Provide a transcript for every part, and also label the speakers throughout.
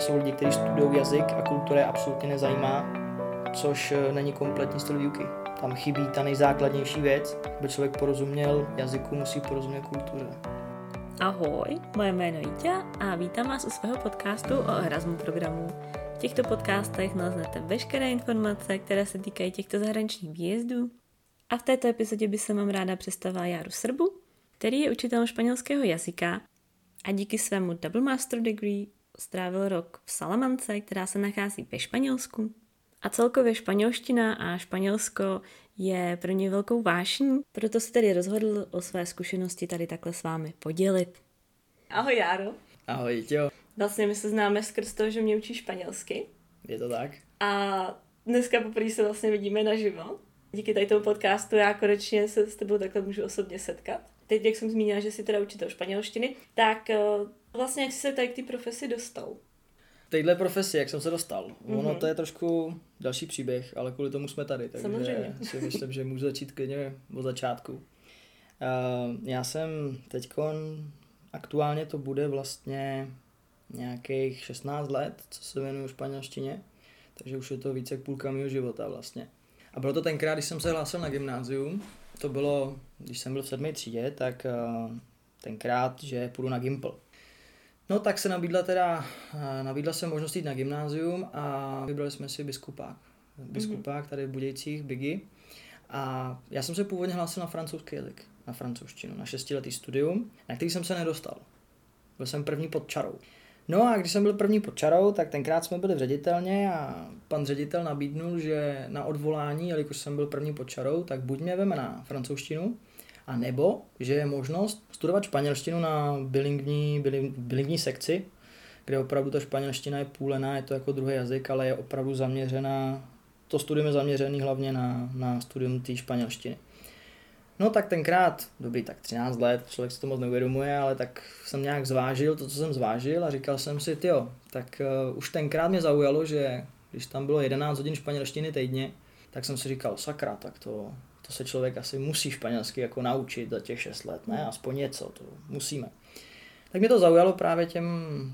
Speaker 1: jsou lidi, kteří studují jazyk a kultura je absolutně nezajímá, což eh, není kompletní styl výuky. Tam chybí ta nejzákladnější věc, aby člověk porozuměl jazyku, musí porozumět kultuře.
Speaker 2: Ahoj, moje jméno je Jítě a vítám vás u svého podcastu o Erasmus programu. V těchto podcastech naleznete veškeré informace, které se týkají těchto zahraničních výjezdů. A v této epizodě by se vám ráda představila Jaru Srbu, který je učitelem španělského jazyka a díky svému Double Master Degree strávil rok v Salamance, která se nachází ve Španělsku. A celkově španělština a Španělsko je pro ně velkou vášní, proto se tedy rozhodl o své zkušenosti tady takhle s vámi podělit. Ahoj Járo.
Speaker 1: Ahoj, jo.
Speaker 2: Vlastně my se známe skrz toho, že mě učí španělsky.
Speaker 1: Je to tak?
Speaker 2: A dneska poprvé se vlastně vidíme naživo. Díky tady tomu podcastu já konečně se s tebou takhle můžu osobně setkat. Teď, jak jsem zmínila, že jsi teda učitel španělštiny, tak eh, vlastně jak jsi se tady k té profesi dostal?
Speaker 1: Téhle profesi, jak jsem se dostal. Mm-hmm. Ono to je trošku další příběh, ale kvůli tomu jsme tady, takže
Speaker 2: Samozřejmě.
Speaker 1: si myslím, že můžu začít klidně od začátku. Uh, já jsem teď aktuálně to bude vlastně nějakých 16 let, co se věnuju španělštině, takže už je to více jak půlka mého života vlastně. A bylo to tenkrát, když jsem se hlásil na gymnázium, to bylo, když jsem byl v sedmé třídě, tak uh, tenkrát, že půjdu na Gimpl. No tak se nabídla teda, uh, nabídla se možnost jít na gymnázium a vybrali jsme si biskupák. Biskupák tady v Budějcích, Bigy. A já jsem se původně hlásil na francouzský jazyk, na francouzštinu, na šestiletý studium, na který jsem se nedostal. Byl jsem první pod čarou. No a když jsem byl první pod čarou, tak tenkrát jsme byli v ředitelně a pan ředitel nabídnul, že na odvolání, jelikož jsem byl první pod čarou, tak buď mě veme na francouzštinu, a nebo, že je možnost studovat španělštinu na bilingvní, bilingvní sekci, kde opravdu ta španělština je půlená, je to jako druhý jazyk, ale je opravdu zaměřená, to studium je zaměřený hlavně na, na studium té španělštiny. No tak tenkrát, dobrý, tak 13 let, člověk si to moc neuvědomuje, ale tak jsem nějak zvážil to, co jsem zvážil a říkal jsem si, jo, tak uh, už tenkrát mě zaujalo, že když tam bylo 11 hodin španělštiny týdně, tak jsem si říkal, sakra, tak to, to se člověk asi musí španělsky jako naučit za těch 6 let, ne, aspoň něco, to musíme. Tak mě to zaujalo právě těm,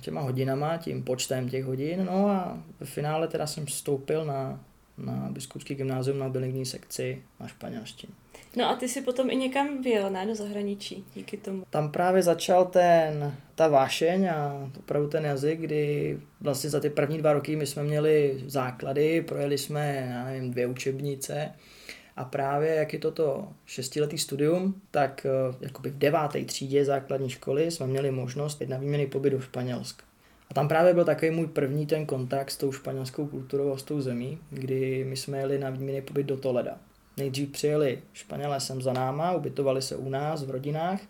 Speaker 1: těma hodinama, tím počtem těch hodin, no a v finále teda jsem vstoupil na, na biskupský gymnázium na bilingvní sekci na španělštině.
Speaker 2: No a ty si potom i někam vyjel, ne, do zahraničí, díky tomu.
Speaker 1: Tam právě začal ten, ta vášeň a opravdu ten jazyk, kdy vlastně za ty první dva roky my jsme měli základy, projeli jsme, já nevím, dvě učebnice a právě jak je toto šestiletý studium, tak eh, jakoby v deváté třídě základní školy jsme měli možnost jít na výměný pobyt do Španělska. A tam právě byl takový můj první ten kontakt s tou španělskou kulturou a s tou zemí, kdy my jsme jeli na výměný pobyt do Toleda. Nejdřív přijeli Španělé sem za náma, ubytovali se u nás v rodinách.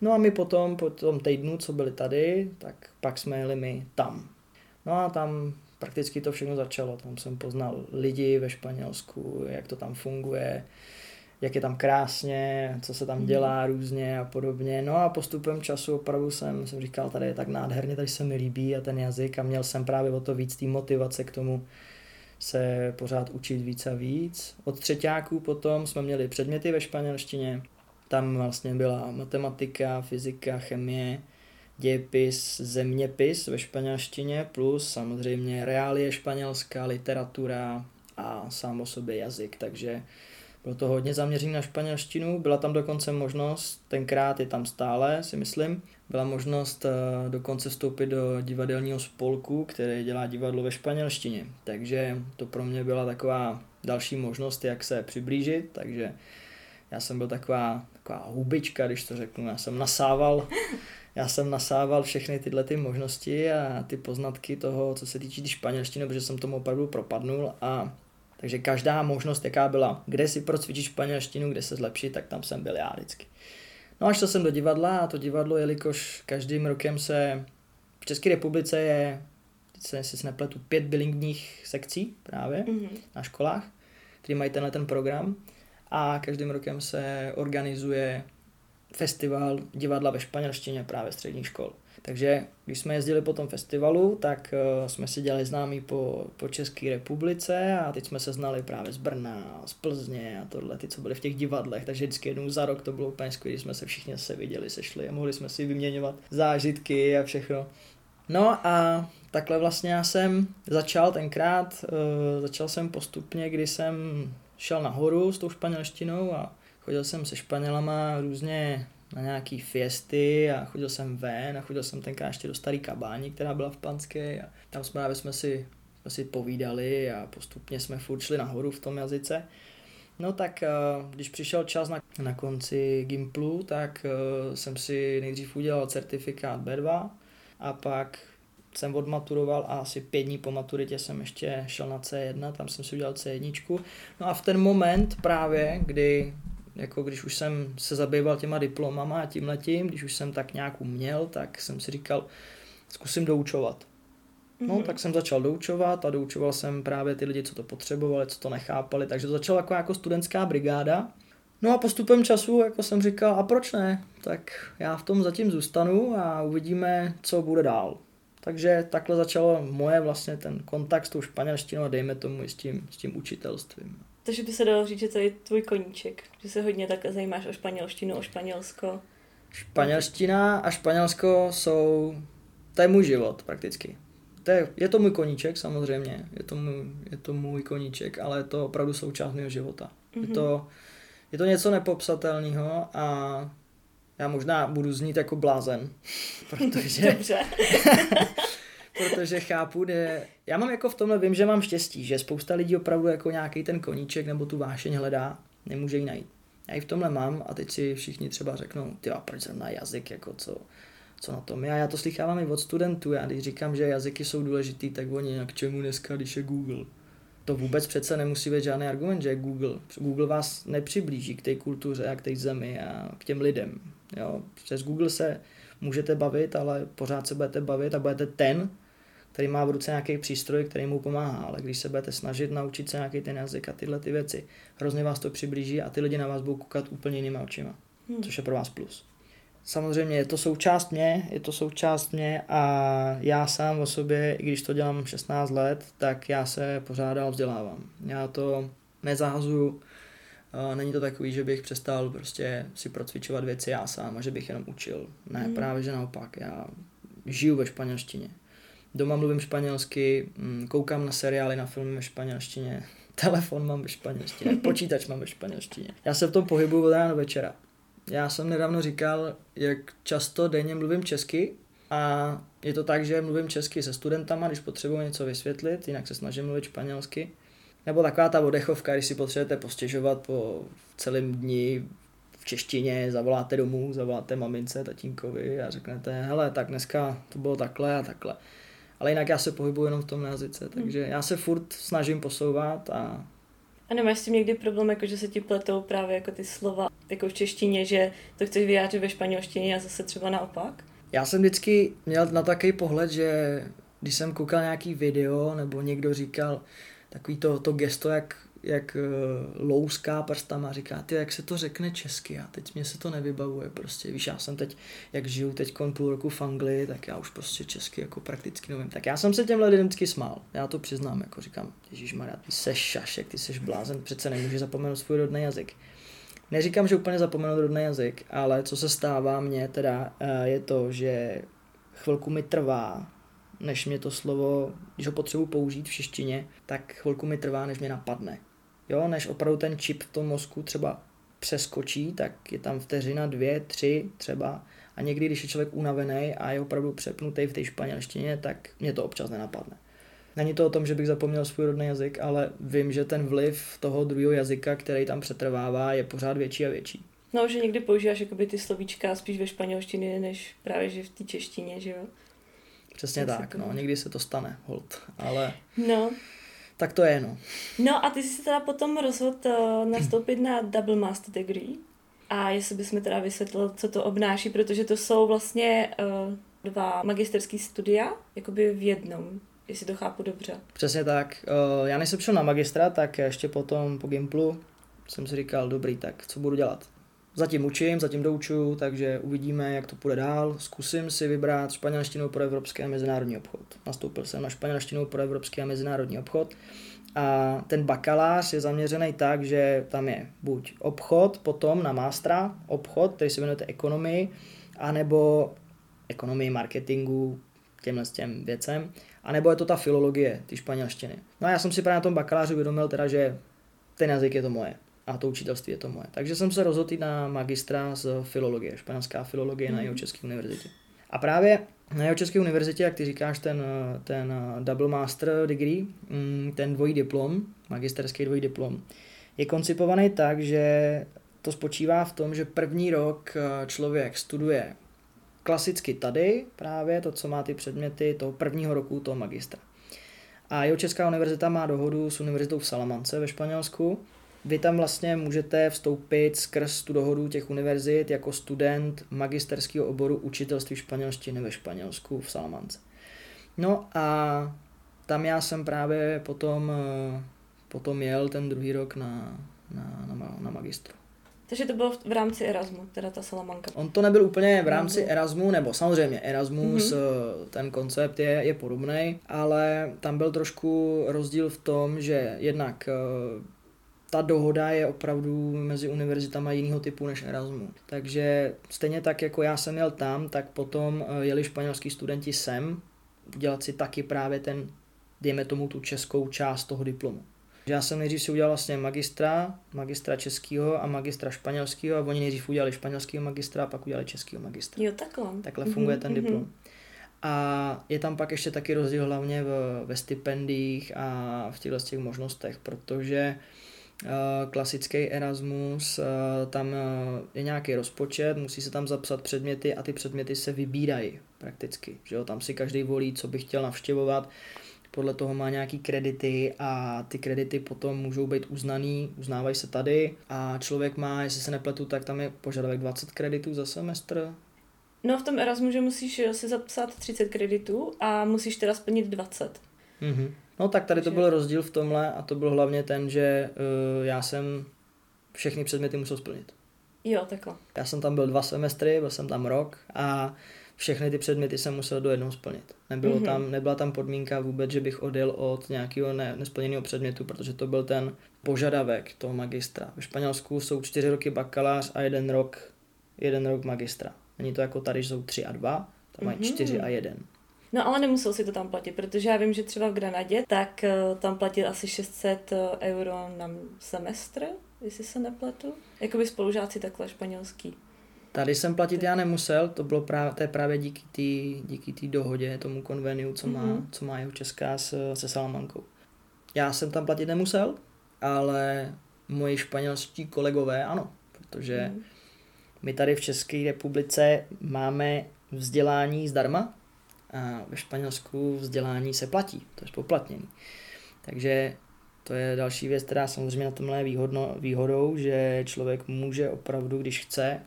Speaker 1: No a my potom, po tom týdnu, co byli tady, tak pak jsme jeli my tam. No a tam prakticky to všechno začalo. Tam jsem poznal lidi ve Španělsku, jak to tam funguje, jak je tam krásně, co se tam mhm. dělá různě a podobně. No a postupem času opravdu jsem, jsem říkal, tady je tak nádherně, tady se mi líbí a ten jazyk a měl jsem právě o to víc té motivace k tomu, se pořád učit víc a víc. Od třetíáků potom jsme měli předměty ve španělštině. Tam vlastně byla matematika, fyzika, chemie, dějepis, zeměpis ve španělštině, plus samozřejmě reálie španělská, literatura a sám o sobě jazyk, takže bylo to hodně zaměřené na španělštinu, byla tam dokonce možnost, tenkrát je tam stále, si myslím, byla možnost eh, dokonce vstoupit do divadelního spolku, který dělá divadlo ve španělštině. Takže to pro mě byla taková další možnost, jak se přiblížit, takže já jsem byl taková, taková hubička, když to řeknu, já jsem nasával já jsem nasával všechny tyhle ty možnosti a ty poznatky toho, co se týče španělštiny, protože jsem tomu opravdu propadnul a takže každá možnost, jaká byla, kde si procvičit španělštinu, kde se zlepšit, tak tam jsem byl já vždycky. No až to jsem do divadla a to divadlo, jelikož každým rokem se v České republice je, teď se, si nepletu, pět bilingvních sekcí právě mm-hmm. na školách, který mají tenhle ten program a každým rokem se organizuje festival divadla ve španělštině právě středních škol. Takže když jsme jezdili po tom festivalu, tak uh, jsme si dělali známí po, po České republice a teď jsme se znali právě z Brna, z Plzně a tohle, ty, co byly v těch divadlech, takže vždycky jednou za rok to bylo úplně skvělé, jsme se všichni se viděli, sešli a mohli jsme si vyměňovat zážitky a všechno. No a takhle vlastně já jsem začal tenkrát, uh, začal jsem postupně, kdy jsem šel nahoru s tou španělštinou a chodil jsem se Španělama různě na nějaký fiesty a chodil jsem ven a chodil jsem tenkrát ještě do starý kabání, která byla v Panské a tam jsme, aby jsme si, jsme si povídali a postupně jsme furt šli nahoru v tom jazyce. No tak když přišel čas na, na konci Gimplu, tak jsem si nejdřív udělal certifikát B2 a pak jsem odmaturoval a asi pět dní po maturitě jsem ještě šel na C1, tam jsem si udělal C1. No a v ten moment právě, kdy jako když už jsem se zabýval těma diplomama a tím letím, když už jsem tak nějak uměl, tak jsem si říkal, zkusím doučovat. No, mm-hmm. tak jsem začal doučovat a doučoval jsem právě ty lidi, co to potřebovali, co to nechápali, takže to začalo jako, jako studentská brigáda. No a postupem času, jako jsem říkal, a proč ne? Tak já v tom zatím zůstanu a uvidíme, co bude dál. Takže takhle začalo moje vlastně ten kontakt s tou španělštinou a dejme tomu i s tím, s tím učitelstvím.
Speaker 2: Takže by se dalo říct, že to je tvůj koníček, že se hodně tak zajímáš o španělštinu, o Španělsko.
Speaker 1: Španělština a Španělsko jsou, to je můj život prakticky. To je, je to můj koníček samozřejmě, je to můj, je to můj koníček, ale je to opravdu součást mého života. Mm-hmm. Je, mhm. to, je to něco nepopsatelného a já možná budu znít jako blázen, protože...
Speaker 2: Dobře.
Speaker 1: protože chápu, že já mám jako v tomhle, vím, že mám štěstí, že spousta lidí opravdu jako nějaký ten koníček nebo tu vášeň hledá, nemůže ji najít. Já ji v tomhle mám a teď si všichni třeba řeknou, ty a proč na jazyk, jako co, co na tom. Já, já to slychávám i od studentů, já když říkám, že jazyky jsou důležitý, tak oni, jak čemu dneska, když je Google. To vůbec přece nemusí být žádný argument, že Google. Google vás nepřiblíží k té kultuře a k té zemi a k těm lidem. Jo? Přes Google se můžete bavit, ale pořád se budete bavit a budete ten, který má v ruce nějaký přístroj, který mu pomáhá, ale když se budete snažit naučit se nějaký ten jazyk a tyhle ty věci, hrozně vás to přiblíží a ty lidi na vás budou koukat úplně jinýma očima, hmm. což je pro vás plus. Samozřejmě je to součást mě, je to součást mě a já sám o sobě, i když to dělám 16 let, tak já se pořád dál vzdělávám. Já to nezahazuju, není to takový, že bych přestal prostě si procvičovat věci já sám a že bych jenom učil. Ne, hmm. právě že naopak, já žiju ve španělštině. Doma mluvím španělsky, mm, koukám na seriály, na filmy ve španělštině, telefon mám ve španělštině, počítač mám ve španělštině. Já se v tom pohybuju od rána do večera. Já jsem nedávno říkal, jak často denně mluvím česky a je to tak, že mluvím česky se studentama, když potřebuji něco vysvětlit, jinak se snažím mluvit španělsky. Nebo taková ta odechovka, když si potřebujete postěžovat po celém dni v češtině, zavoláte domů, zavoláte mamince, tatínkovi a řeknete, hele, tak dneska to bylo takhle a takhle. Ale jinak já se pohybuji jenom v tom jazyce, takže já se furt snažím posouvat a
Speaker 2: a nemáš s tím někdy problém, jako že se ti pletou právě jako ty slova jako v češtině, že to chceš vyjádřit ve španělštině a zase třeba naopak?
Speaker 1: Já jsem vždycky měl na takový pohled, že když jsem koukal nějaký video nebo někdo říkal takový to, to gesto, jak jak uh, louská prstama, říká, ty, jak se to řekne česky a teď mě se to nevybavuje prostě, víš, já jsem teď, jak žiju teď půl roku v Anglii, tak já už prostě česky jako prakticky nevím. Tak já jsem se těmhle lidem vždycky smál, já to přiznám, jako říkám, Ježíš Maria, ty seš šašek, ty seš blázen, přece nemůžeš zapomenout svůj rodný jazyk. Neříkám, že úplně zapomenout rodný jazyk, ale co se stává mně teda, uh, je to, že chvilku mi trvá, než mě to slovo, když ho potřebuji použít v češtině, tak chvilku mi trvá, než mě napadne. Jo, než opravdu ten čip v tom mozku třeba přeskočí, tak je tam vteřina, dvě, tři třeba. A někdy, když je člověk unavený a je opravdu přepnutý v té španělštině, tak mě to občas nenapadne. Není to o tom, že bych zapomněl svůj rodný jazyk, ale vím, že ten vliv toho druhého jazyka, který tam přetrvává, je pořád větší a větší.
Speaker 2: No, že někdy používáš jakoby ty slovíčka spíš ve španělštině, než právě že v té češtině, že jo?
Speaker 1: Přesně tak, tak no, někdy se to stane, hold, ale...
Speaker 2: No,
Speaker 1: tak to je, no.
Speaker 2: No a ty jsi se teda potom rozhodl uh, nastoupit na Double Master Degree. A jestli bys mi teda vysvětlil, co to obnáší, protože to jsou vlastně uh, dva magisterský studia, jakoby v jednom, jestli to chápu dobře.
Speaker 1: Přesně tak. Uh, já než jsem šel na magistra, tak ještě potom po Gimplu jsem si říkal, dobrý, tak co budu dělat? Zatím učím, zatím doučuju, takže uvidíme, jak to půjde dál. Zkusím si vybrat španělštinu pro evropský a mezinárodní obchod. Nastoupil jsem na španělštinu pro evropský a mezinárodní obchod. A ten bakalář je zaměřený tak, že tam je buď obchod, potom na mástra, obchod, který se věnujete ekonomii, anebo ekonomii marketingu, těmhle těm věcem, a nebo je to ta filologie, ty španělštiny. No a já jsem si právě na tom bakaláři uvědomil teda, že ten jazyk je to moje a to učitelství je to moje. Takže jsem se rozhodl na magistra z filologie, španělská filologie mm. na jeho České univerzitě. A právě na jeho České univerzitě, jak ty říkáš, ten, ten double master degree, mm, ten dvojí diplom, magisterský dvojí diplom, je koncipovaný tak, že to spočívá v tom, že první rok eh, člověk studuje klasicky tady právě to, co má ty předměty toho prvního roku toho magistra. A jeho Česká univerzita má dohodu s univerzitou v Salamance ve Španělsku. Vy tam vlastně můžete vstoupit skrz tu dohodu těch univerzit jako student magisterského oboru učitelství španělštiny ve Španělsku v Salamance. No a tam já jsem právě potom, eh, potom jel ten druhý rok na, na, na, na magistru.
Speaker 2: Takže to bylo v rámci Erasmu, teda ta Salamanka.
Speaker 1: On to nebyl úplně v rámci Erasmu, nebo samozřejmě Erasmus, mm-hmm. ten koncept je, je podobný, ale tam byl trošku rozdíl v tom, že jednak eh, ta dohoda je opravdu mezi univerzitama jiného typu než Erasmu. Takže stejně tak, jako já jsem jel tam, tak potom eh, jeli španělský studenti sem dělat si taky právě ten, dejme tomu tu českou část toho diplomu. Já jsem nejdřív si udělal vlastně magistra, magistra českého a magistra španělského a oni nejdřív udělali španělského magistra a pak udělali českého magistra.
Speaker 2: Jo, takhle.
Speaker 1: Takhle funguje mm-hmm, ten mhm. diplom. A je tam pak ještě taky rozdíl hlavně v, ve stipendích a v těchto těch možnostech, protože uh, klasický Erasmus, uh, tam uh, je nějaký rozpočet, musí se tam zapsat předměty a ty předměty se vybírají prakticky. Že jo? Tam si každý volí, co by chtěl navštěvovat podle toho má nějaký kredity a ty kredity potom můžou být uznaný, uznávají se tady a člověk má, jestli se nepletu, tak tam je požadavek 20 kreditů za semestr.
Speaker 2: No v tom Erasmu, že musíš si zapsat 30 kreditů a musíš teda splnit 20.
Speaker 1: Mm-hmm. No tak tady to byl rozdíl v tomhle a to byl hlavně ten, že uh, já jsem všechny předměty musel splnit.
Speaker 2: Jo, takhle.
Speaker 1: Já jsem tam byl dva semestry, byl jsem tam rok a všechny ty předměty jsem musel do jednoho splnit. Nebylo mm-hmm. tam, nebyla tam podmínka vůbec, že bych odjel od nějakého ne, nesplněného předmětu, protože to byl ten požadavek toho magistra. Ve Španělsku jsou čtyři roky bakalář a jeden rok, jeden rok magistra. Není to jako tady, že jsou tři a dva, tam mají mm-hmm. čtyři a jeden.
Speaker 2: No ale nemusel si to tam platit, protože já vím, že třeba v Granadě, tak uh, tam platil asi 600 eh, euro na semestr, jestli se nepletu. Jakoby spolužáci takhle španělský.
Speaker 1: Tady jsem platit já nemusel, to bylo právě, to je právě díky té díky dohodě, tomu konveniu, co má, mm-hmm. co má jeho česká s, se Salamankou. Já jsem tam platit nemusel, ale moji španělští kolegové ano, protože mm. my tady v České republice máme vzdělání zdarma a ve Španělsku vzdělání se platí, to je spoplatnění. Takže to je další věc, která samozřejmě na tomhle je výhodno, výhodou, že člověk může opravdu, když chce,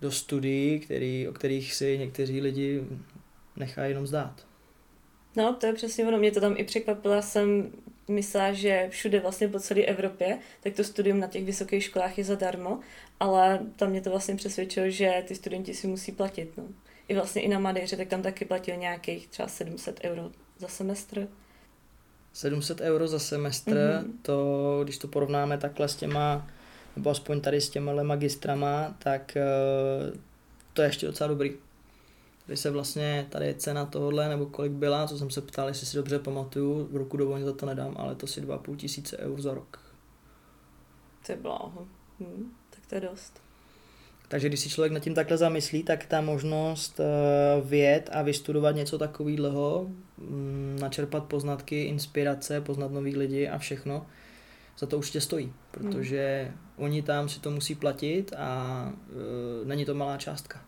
Speaker 1: do studií, který, o kterých si někteří lidi nechají jenom zdát.
Speaker 2: No, to je přesně ono. Mě to tam i překvapila. Jsem myslela, že všude vlastně po celé Evropě, tak to studium na těch vysokých školách je zadarmo, ale tam mě to vlastně přesvědčilo, že ty studenti si musí platit. No. I vlastně i na Madejře, tak tam taky platil nějakých třeba 700 euro za semestr.
Speaker 1: 700 euro za semestr, mm-hmm. to, když to porovnáme takhle s těma nebo aspoň tady s těma magistrama, tak eh, to je ještě docela dobrý. Tady se vlastně, tady je cena tohohle, nebo kolik byla, co jsem se ptal, jestli si dobře pamatuju, v roku dovolně za to nedám, ale to si 2,5 tisíce eur za rok.
Speaker 2: To je bláho. Hm, tak to je dost.
Speaker 1: Takže když si člověk nad tím takhle zamyslí, tak ta možnost uh, věd a vystudovat něco takového, um, načerpat poznatky, inspirace, poznat nových lidi a všechno, za to určitě stojí, protože hmm. oni tam si to musí platit a uh, není to malá částka.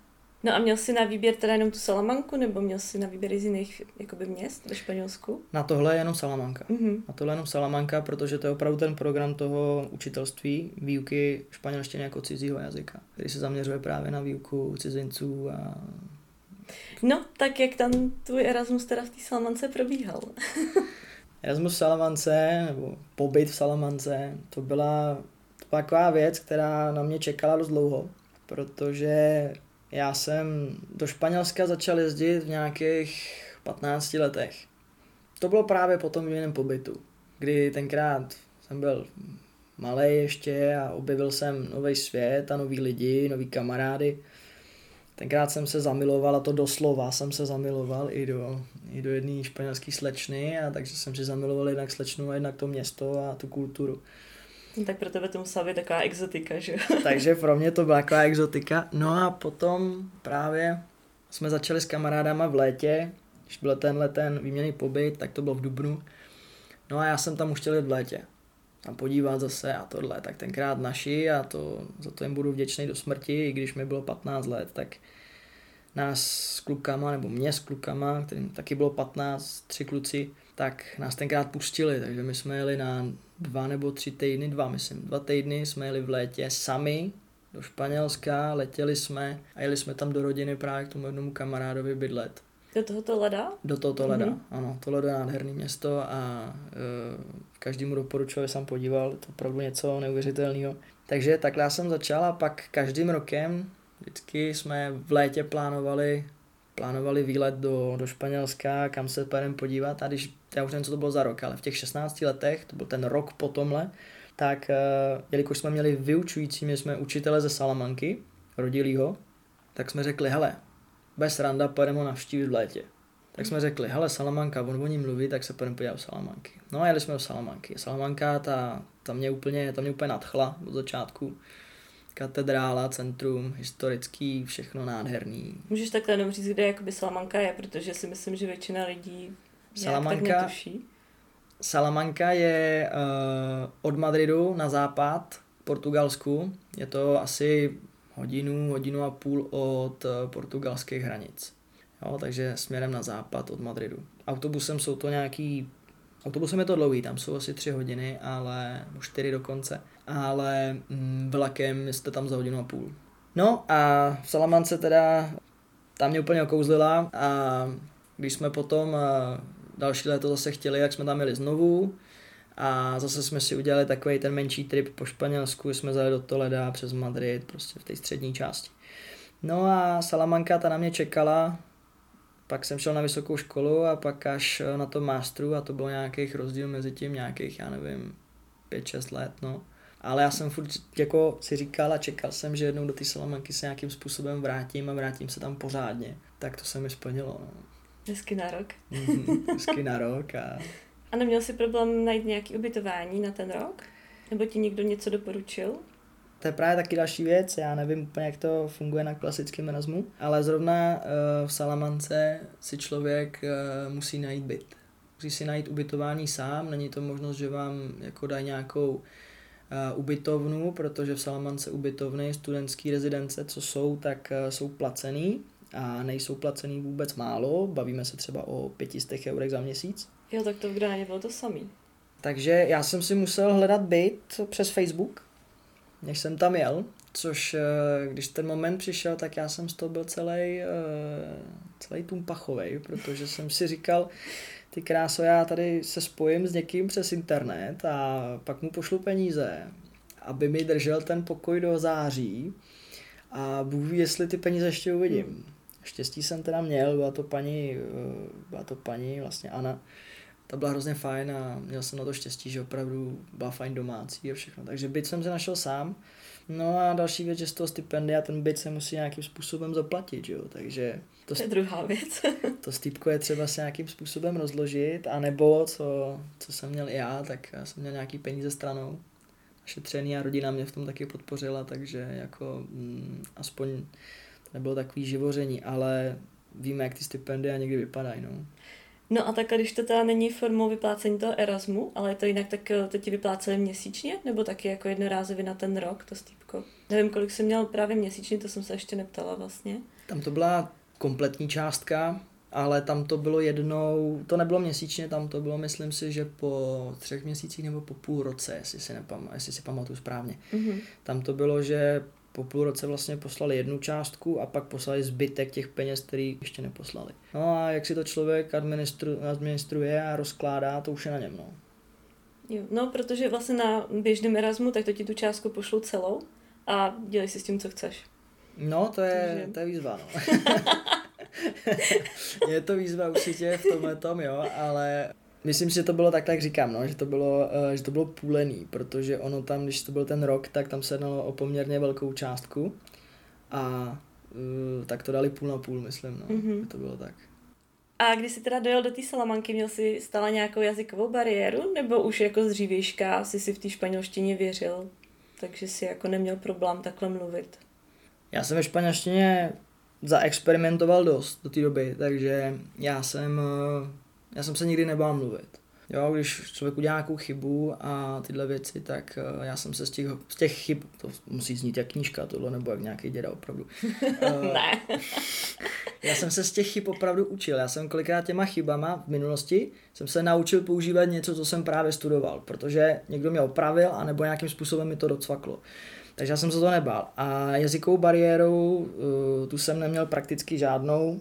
Speaker 2: No a měl jsi na výběr teda jenom tu Salamanku, nebo měl jsi na výběr z jiných jakoby měst ve Španělsku?
Speaker 1: Na tohle je jenom Salamanka. Mm-hmm. Na tohle je jenom Salamanka, protože to je opravdu ten program toho učitelství, výuky španělštiny jako cizího jazyka, který se zaměřuje právě na výuku cizinců a
Speaker 2: No, tak jak tam tvůj Erasmus teda v té Salamance probíhal?
Speaker 1: Erasmus v Salamance, nebo pobyt v Salamance, to byla taková věc, která na mě čekala dost dlouho, protože já jsem do Španělska začal jezdit v nějakých 15 letech. To bylo právě po tom jiném pobytu, kdy tenkrát jsem byl malý ještě a objevil jsem nový svět a nový lidi, nový kamarády. Tenkrát jsem se zamiloval, a to doslova jsem se zamiloval i do, i do jedné španělské slečny, a takže jsem si zamiloval jednak slečnu a jednak to město a tu kulturu.
Speaker 2: No, tak pro tebe to musela být taková exotika, že
Speaker 1: takže pro mě to byla taková exotika. No a potom právě jsme začali s kamarádama v létě, když byl tenhle ten výměný pobyt, tak to bylo v Dubnu. No a já jsem tam už chtěl jít v létě. Tam podívat zase a tohle. Tak tenkrát naši a to, za to jim budu vděčný do smrti, i když mi bylo 15 let, tak nás s klukama, nebo mě s klukama, kterým taky bylo 15, tři kluci, tak nás tenkrát pustili, takže my jsme jeli na dva nebo tři týdny, dva myslím, dva týdny jsme jeli v létě sami do Španělska, letěli jsme a jeli jsme tam do rodiny právě k tomu jednomu kamarádovi bydlet.
Speaker 2: Do tohoto leda?
Speaker 1: Do tohoto leda, mm-hmm. ano. To ledo je nádherný město a uh, každému doporučuji, jsem podíval, to opravdu něco neuvěřitelného. Takže takhle já jsem začal a pak každým rokem vždycky jsme v létě plánovali plánovali výlet do, do Španělska, kam se půjdeme podívat a když, já už nevím, co to bylo za rok, ale v těch 16 letech, to byl ten rok po tomhle, tak uh, jelikož jsme měli vyučující, my jsme učitele ze Salamanky, rodilýho, tak jsme řekli, hele, bez randa pojedeme navštívit v létě. Tak jsme řekli, hele, Salamanka, on o ní mluví, tak se půjdeme podívat Salamanky. No a jeli jsme do Salamanky. Salamanka, ta, ta, mě úplně, ta mě úplně nadchla od začátku. Katedrála, centrum, historický, všechno nádherný.
Speaker 2: Můžeš takhle jenom říct, kde jakoby Salamanka je, protože si myslím, že většina lidí Salamanka, tak netuší.
Speaker 1: Salamanka je uh, od Madridu na západ, Portugalsku. Je to asi hodinu, hodinu a půl od uh, portugalských hranic. Jo, takže směrem na západ od Madridu. Autobusem jsou to nějaký Autobusem je to dlouhý, tam jsou asi tři hodiny, ale už čtyři dokonce. Ale mm, vlakem jste tam za hodinu a půl. No a v Salamance teda tam mě úplně okouzlila a když jsme potom další léto zase chtěli, jak jsme tam jeli znovu a zase jsme si udělali takový ten menší trip po Španělsku, jsme zajeli do Toleda přes Madrid, prostě v té střední části. No a Salamanka ta na mě čekala, pak jsem šel na vysokou školu a pak až na to masteru a to bylo nějakých rozdíl mezi tím nějakých, já nevím, 5-6 let, no. Ale já jsem furt jako si říkal a čekal jsem, že jednou do té Salamanky se nějakým způsobem vrátím a vrátím se tam pořádně. Tak to se mi splnilo, no.
Speaker 2: Hezky na rok.
Speaker 1: Mm, hezky na rok a...
Speaker 2: A neměl jsi problém najít nějaké ubytování na ten rok? Nebo ti někdo něco doporučil?
Speaker 1: To je právě taky další věc, já nevím úplně, jak to funguje na klasickém Erasmu, ale zrovna uh, v Salamance si člověk uh, musí najít byt. Musí si najít ubytování sám, není to možnost, že vám jako dají nějakou ubytovnu, protože v Salamance ubytovny, studentské rezidence, co jsou, tak uh, jsou placený a nejsou placený vůbec málo, bavíme se třeba o 500 eurech za měsíc.
Speaker 2: Jo, tak to v Granadě bylo to samý.
Speaker 1: Takže já jsem si musel hledat byt přes Facebook, než jsem tam jel, což eh, když ten moment přišel, tak já jsem z toho byl celý, eh, celý tumpachovej, protože jsem si říkal, ty kráso, já tady se spojím s někým přes internet a pak mu pošlu peníze, aby mi držel ten pokoj do září a Bůh ví, jestli ty peníze ještě uvidím. Štěstí jsem teda měl, byla to paní, eh, byla to paní vlastně Ana, ta byla hrozně fajn a měl jsem na to štěstí, že opravdu byla fajn domácí a všechno. Takže byt jsem se našel sám. No a další věc, že z toho stipendia ten byt se musí nějakým způsobem zaplatit, jo. Takže
Speaker 2: to, to je druhá věc.
Speaker 1: to stýpko je třeba se nějakým způsobem rozložit, anebo co, co jsem měl i já, tak já jsem měl nějaký peníze stranou. Šetřený a rodina mě v tom taky podpořila, takže jako mm, aspoň to nebylo takový živoření, ale víme, jak ty stipendia někdy vypadají, no.
Speaker 2: No a tak když to teda není formou vyplácení toho Erasmu, ale je to jinak, tak eh, to ti vypláceli měsíčně, nebo taky jako jednorázově na ten rok, to stýpko? Nevím, kolik jsem měl právě měsíčně, to jsem se ještě neptala vlastně.
Speaker 1: Tam to byla kompletní částka, ale tam to bylo jednou, to nebylo měsíčně, tam to bylo, myslím si, že po třech měsících nebo po půl roce, jestli si, nepam, jestli si pamatuju správně. Mm-hmm. Tam to bylo, že po půl roce vlastně poslali jednu částku a pak poslali zbytek těch peněz, který ještě neposlali. No a jak si to člověk administru, administruje a rozkládá, to už je na něm. No.
Speaker 2: Jo, no, protože vlastně na běžném Erasmu, tak to ti tu částku pošlou celou a dělej si s tím, co chceš.
Speaker 1: No, to je, Takže... to je výzva, no. je to výzva určitě v tomhle tom, jo, ale Myslím si, že to bylo tak, jak říkám, no, že, to bylo, uh, že to bylo půlený, protože ono tam, když to byl ten rok, tak tam se jednalo o poměrně velkou částku a uh, tak to dali půl na půl, myslím, no. Mm-hmm. To bylo tak.
Speaker 2: A když jsi teda dojel do té Salamanky, měl jsi stále nějakou jazykovou bariéru, nebo už jako z dřívějška jsi si v té španělštině věřil, takže si jako neměl problém takhle mluvit?
Speaker 1: Já jsem ve španělštině zaexperimentoval dost do té doby, takže já jsem, eh, já jsem se nikdy nebál mluvit. Jo, když člověk udělá nějakou chybu a tyhle věci, tak uh, já jsem se z těch, z těch chyb, to musí znít jak knížka tohle, nebo jak nějaký děda opravdu.
Speaker 2: Uh, ne.
Speaker 1: já jsem se z těch chyb opravdu učil. Já jsem kolikrát těma chybama v minulosti jsem se naučil používat něco, co jsem právě studoval, protože někdo mě opravil, anebo nějakým způsobem mi to docvaklo. Takže já jsem se to nebál. A jazykovou bariérou uh, tu jsem neměl prakticky žádnou.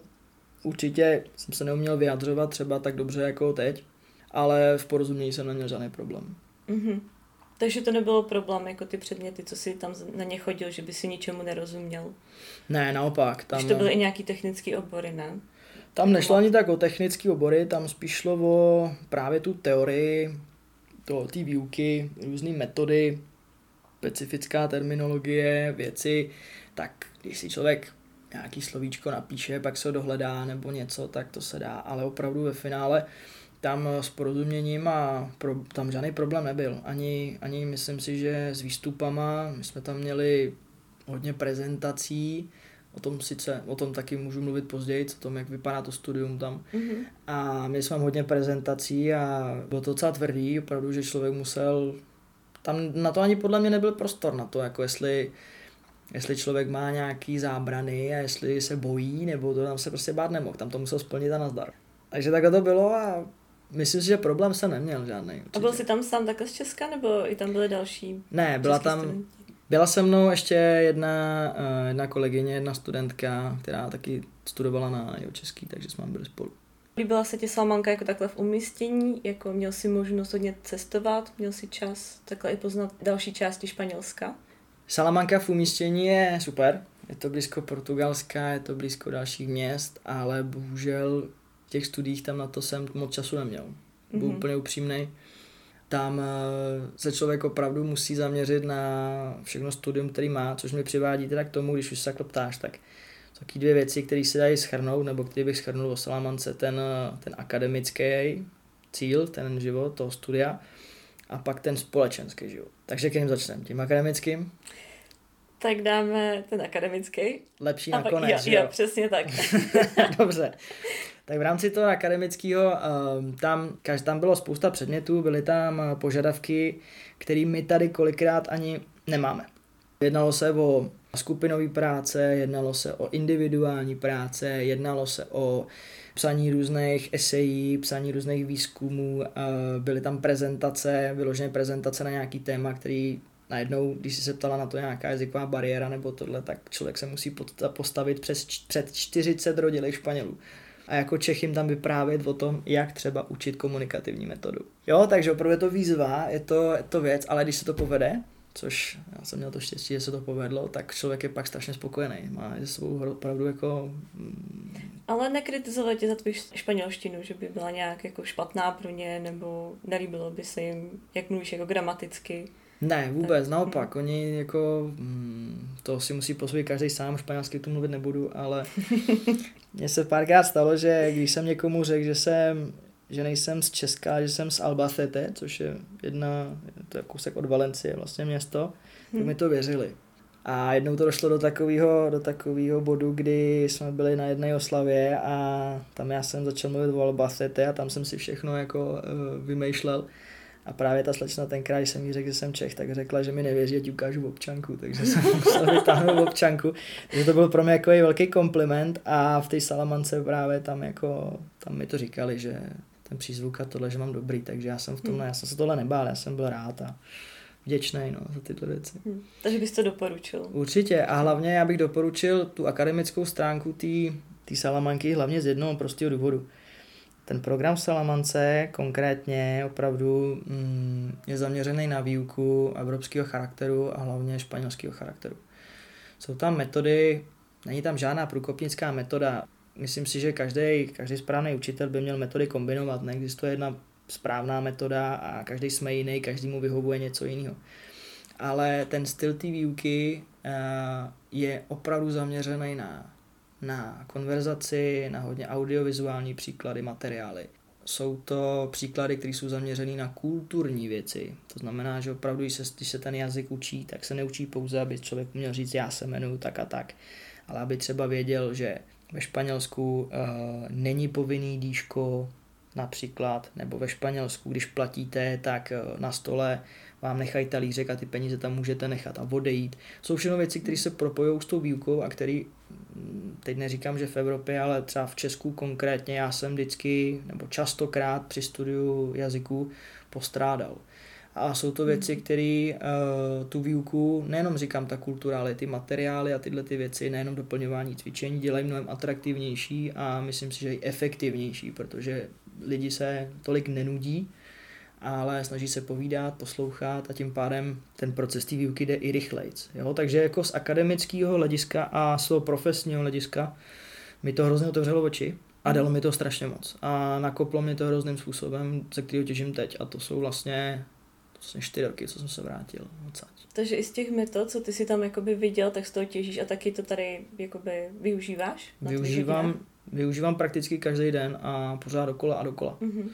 Speaker 1: Určitě jsem se neuměl vyjadřovat třeba tak dobře jako teď, ale v porozumění jsem neměl žádný problém.
Speaker 2: Mm-hmm. Takže to nebylo problém, jako ty předměty, co si tam na ně chodil, že by si ničemu nerozuměl?
Speaker 1: Ne, naopak.
Speaker 2: Tam, Už to byly i nějaký technické obory, ne?
Speaker 1: Tam nešlo ani tak o technické obory, tam spíš šlo o právě tu teorii, to, ty výuky, různé metody, specifická terminologie, věci, tak když si člověk nějaký slovíčko napíše, pak se ho dohledá nebo něco, tak to se dá, ale opravdu ve finále tam s porozuměním a pro, tam žádný problém nebyl. Ani, ani myslím si, že s výstupama, my jsme tam měli hodně prezentací, o tom sice, o tom taky můžu mluvit později, o tom, jak vypadá to studium tam. Mm-hmm. A měli jsme hodně prezentací a bylo to docela tvrdý, opravdu, že člověk musel, tam na to ani podle mě nebyl prostor na to, jako jestli jestli člověk má nějaký zábrany a jestli se bojí, nebo to tam se prostě bát nemohl, tam to musel splnit a nazdar. Takže takhle to bylo a Myslím si, že problém jsem neměl žádný.
Speaker 2: Určitě. A byl jsi tam sám takhle z Česka, nebo i tam byly další?
Speaker 1: Ne, byla tam, studenti? byla se mnou ještě jedna, uh, jedna kolegyně, jedna studentka, která taky studovala na jeho český, takže jsme byli spolu.
Speaker 2: Líbila se ti Salamanka jako takhle v umístění, jako měl si možnost hodně cestovat, měl si čas takhle i poznat další části Španělska?
Speaker 1: Salamanka v umístění je super, je to blízko Portugalska, je to blízko dalších měst, ale bohužel těch studiích tam na to jsem moc času neměl. Byl mm-hmm. úplně upřímný. Tam eh, se člověk opravdu musí zaměřit na všechno studium, který má, což mi přivádí teda k tomu, když už se takhle ptáš, tak taky dvě věci, které se dají schrnout, nebo které bych schrnul o Salamance, ten, eh, ten akademický cíl, ten život toho studia, a pak ten společenský život. Takže kým začneme? Tím akademickým?
Speaker 2: Tak dáme ten akademický.
Speaker 1: Lepší nakonec,
Speaker 2: jo, jo, přesně tak.
Speaker 1: Dobře. Tak v rámci toho akademického ehm, tam, tam bylo spousta předmětů, byly tam eh, požadavky, které my tady kolikrát ani nemáme. Jednalo se o skupinové práce, jednalo se o individuální práce, jednalo se o psaní různých esejí, psaní různých výzkumů, byly tam prezentace, vyložené prezentace na nějaký téma, který najednou, když si se ptala na to nějaká jazyková bariéra nebo tohle, tak člověk se musí postavit přes, před 40 rodilých Španělů a jako Čech jim tam vyprávět o tom, jak třeba učit komunikativní metodu. Jo, takže opravdu je to výzva, je to, je to věc, ale když se to povede, což já jsem měl to štěstí, že se to povedlo, tak člověk je pak strašně spokojený. Má se svou opravdu jako...
Speaker 2: Ale nekritizovat tě za tvou španělštinu, že by byla nějak jako špatná pro ně, nebo nelíbilo by se jim, jak mluvíš jako gramaticky.
Speaker 1: Ne, vůbec, tak. naopak, oni jako, mm, to si musí posvědět každý sám, španělsky tu mluvit nebudu, ale mně se párkrát stalo, že když jsem někomu řekl, že jsem, že nejsem z Česka, že jsem z Albacete, což je jedna, to je kousek od Valencie vlastně město, hmm. tak mi to věřili. A jednou to došlo do takového do takového bodu, kdy jsme byli na jedné oslavě a tam já jsem začal mluvit o Albacete a tam jsem si všechno jako uh, vymýšlel. A právě ta slečna tenkrát, když jsem jí řekl, že jsem Čech, tak řekla, že mi nevěří, že ti ukážu občanku, takže jsem musel vytáhnout občanku. Takže to byl pro mě jako velký kompliment a v té Salamance právě tam jako, tam mi to říkali, že ten přízvuk a tohle, že mám dobrý, takže já jsem v tom, hmm. já jsem se tohle nebál, já jsem byl rád a vděčný no, za tyto věci. Hmm.
Speaker 2: Takže bys to doporučil?
Speaker 1: Určitě a hlavně já bych doporučil tu akademickou stránku té Salamanky hlavně z jednoho prostého důvodu ten program Salamance konkrétně opravdu mm, je zaměřený na výuku evropského charakteru a hlavně španělského charakteru. Jsou tam metody, není tam žádná průkopnická metoda. Myslím si, že každý, každý správný učitel by měl metody kombinovat. Neexistuje jedna správná metoda a každý jsme jiný, každý mu vyhovuje něco jiného. ale ten styl té výuky uh, je opravdu zaměřený na, na konverzaci, na hodně audiovizuální příklady, materiály. Jsou to příklady, které jsou zaměřené na kulturní věci. To znamená, že opravdu, když se, když se ten jazyk učí, tak se neučí pouze, aby člověk měl říct, já se jmenuji tak a tak, ale aby třeba věděl, že ve Španělsku uh, není povinný díško například, nebo ve Španělsku, když platíte, tak uh, na stole vám nechají talířek a ty peníze tam můžete nechat a odejít. Jsou všechno věci, které se propojují s tou výukou a které, mm, teď neříkám, že v Evropě, ale třeba v Česku konkrétně, já jsem vždycky, nebo častokrát při studiu jazyků postrádal. A jsou to věci, hmm. které uh, tu výuku, nejenom říkám ta kultura, ale ty materiály a tyhle ty věci, nejenom doplňování cvičení, dělají mnohem atraktivnější a myslím si, že i efektivnější, protože lidi se tolik nenudí, ale snaží se povídat, poslouchat a tím pádem ten proces té výuky jde i rychlejc. Jo? Takže jako z akademického hlediska a z toho profesního hlediska mi to hrozně otevřelo oči a dalo mi to strašně moc. A nakoplo mi to hrozným způsobem, ze kterého těžím teď. A to jsou vlastně vlastně čtyři roky, co jsem se vrátil odsaď.
Speaker 2: Takže i z těch metod, co ty si tam jakoby viděl, tak z toho těžíš a taky to tady jakoby využíváš?
Speaker 1: Využívám, využívám prakticky každý den a pořád dokola a dokola. Mm-hmm.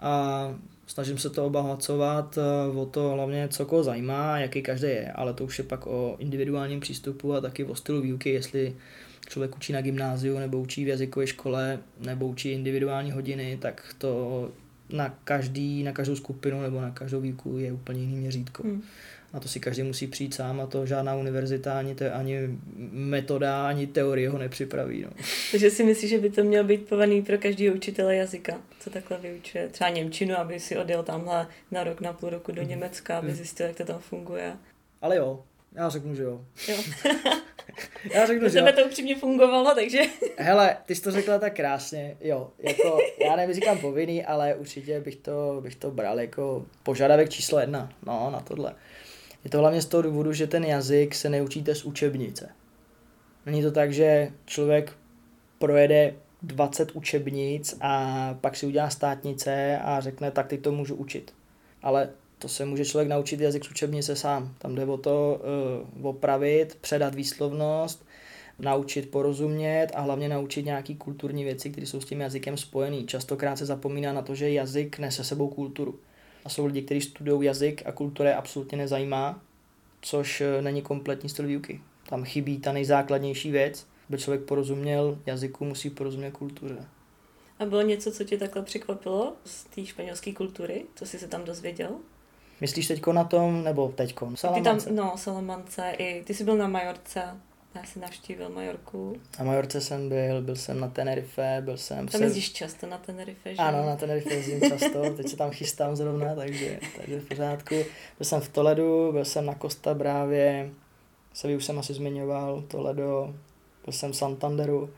Speaker 1: A snažím se to obohacovat eh, o to hlavně, co koho zajímá, jaký každý je, ale to už je pak o individuálním přístupu a taky o stylu výuky, jestli člověk učí na gymnáziu nebo učí v jazykové škole nebo učí individuální hodiny, tak to na, každý, na každou skupinu nebo na každou výuku je úplně jiný měřítko. Hmm. A to si každý musí přijít sám a to žádná univerzita, ani, te, ani metoda, ani teorie ho nepřipraví. No.
Speaker 2: Takže si myslíš, že by to mělo být povinný pro každého učitele jazyka, co takhle vyučuje? Třeba Němčinu, aby si odjel tamhle na rok, na půl roku do hmm. Německa, aby hmm. zjistil, jak to tam funguje.
Speaker 1: Ale jo, já řeknu, že jo.
Speaker 2: jo. já řeknu, že jo. to upřímně fungovalo, takže...
Speaker 1: Hele, ty jsi to řekla tak krásně, jo. Jako, já nevím, říkám povinný, ale určitě bych to, bych to bral jako požadavek číslo jedna. No, na tohle. Je to hlavně z toho důvodu, že ten jazyk se neučíte z učebnice. Není to tak, že člověk projede 20 učebnic a pak si udělá státnice a řekne, tak teď to můžu učit. Ale to se může člověk naučit jazyk z učebnice sám. Tam jde o to uh, opravit, předat výslovnost, naučit porozumět a hlavně naučit nějaký kulturní věci, které jsou s tím jazykem spojené. Častokrát se zapomíná na to, že jazyk nese sebou kulturu. A jsou lidi, kteří studují jazyk a kultura je absolutně nezajímá, což eh, není kompletní styl výuky. Tam chybí ta nejzákladnější věc, aby člověk porozuměl jazyku, musí porozumět kultuře.
Speaker 2: A bylo něco, co tě takhle překvapilo z té španělské kultury? Co jsi se tam dozvěděl?
Speaker 1: Myslíš teďko na tom, nebo teďko?
Speaker 2: Salamance. Ty tam, no, Salamance, i ty jsi byl na Majorce, já jsem navštívil Majorku.
Speaker 1: Na Majorce jsem byl, byl jsem na Tenerife, byl jsem...
Speaker 2: Tam jezdíš často na Tenerife, že?
Speaker 1: Ano, na Tenerife jezdím často, teď se tam chystám zrovna, takže, takže v pořádku. Byl jsem v Toledu, byl jsem na Costa Brávě, se už jsem asi zmiňoval, Toledo, byl jsem v Santanderu.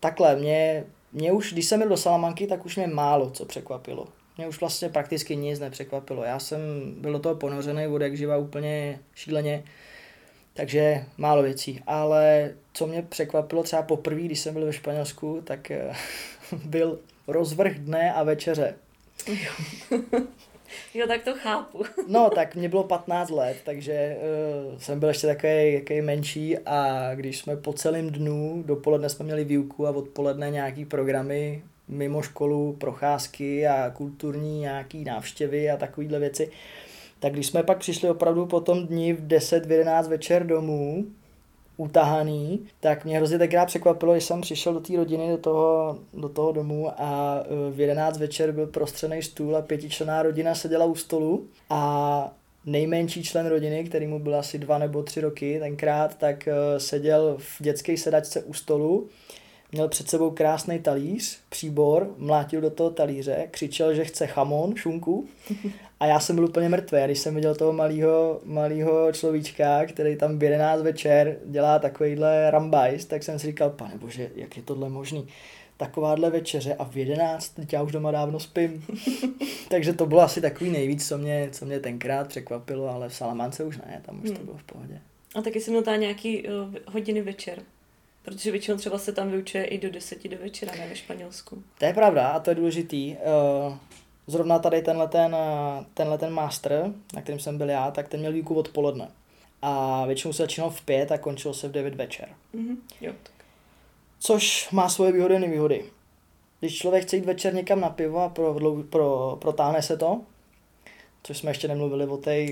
Speaker 1: Takhle, mě, mě už, když jsem byl do Salamanky, tak už mě málo co překvapilo mě už vlastně prakticky nic nepřekvapilo. Já jsem byl do toho ponořený od jak živa úplně šíleně, takže málo věcí. Ale co mě překvapilo třeba poprvé, když jsem byl ve Španělsku, tak eh, byl rozvrh dne a večeře.
Speaker 2: Jo, tak to chápu.
Speaker 1: no, tak mě bylo 15 let, takže uh, jsem byl ještě takový, takový menší a když jsme po celém dnu, dopoledne jsme měli výuku a odpoledne nějaký programy mimo školu procházky a kulturní nějaký návštěvy a takovéhle věci. Tak když jsme pak přišli opravdu po tom dni v 10, v 11 večer domů, utahaný, tak mě hrozně tenkrát překvapilo, když jsem přišel do té rodiny, do toho, do toho domu a e, v 11 večer byl prostřený stůl a pětičlená rodina seděla u stolu a nejmenší člen rodiny, který mu byl asi dva nebo tři roky tenkrát, tak e, seděl v dětské sedačce u stolu měl před sebou krásný talíř, příbor, mlátil do toho talíře, křičel, že chce chamon, šunku a já jsem byl úplně mrtvý. A když jsem viděl toho malého malýho človíčka, který tam v 11 večer dělá takovýhle rambajs, tak jsem si říkal, pane bože, jak je tohle možný? Takováhle večeře a v 11, teď já už doma dávno spím. Takže to bylo asi takový nejvíc, co mě, co mě tenkrát překvapilo, ale v Salamance už ne, tam už hmm. to bylo v pohodě.
Speaker 2: A taky jsem měl nějaký uh, hodiny večer. Protože většinou třeba se tam vyučuje i do deseti do večera, ne ve Španělsku.
Speaker 1: To je pravda a to je důležitý. Uh, zrovna tady tenhle ten, tenhle ten master, na kterým jsem byl já, tak ten měl výuku odpoledne. A většinou se začínal v pět a končilo se v devět večer.
Speaker 2: Mm-hmm. Jo, tak.
Speaker 1: Což má svoje výhody a nevýhody. Když člověk chce jít večer někam na pivo a pro, pro, protáhne se to, což jsme ještě nemluvili o té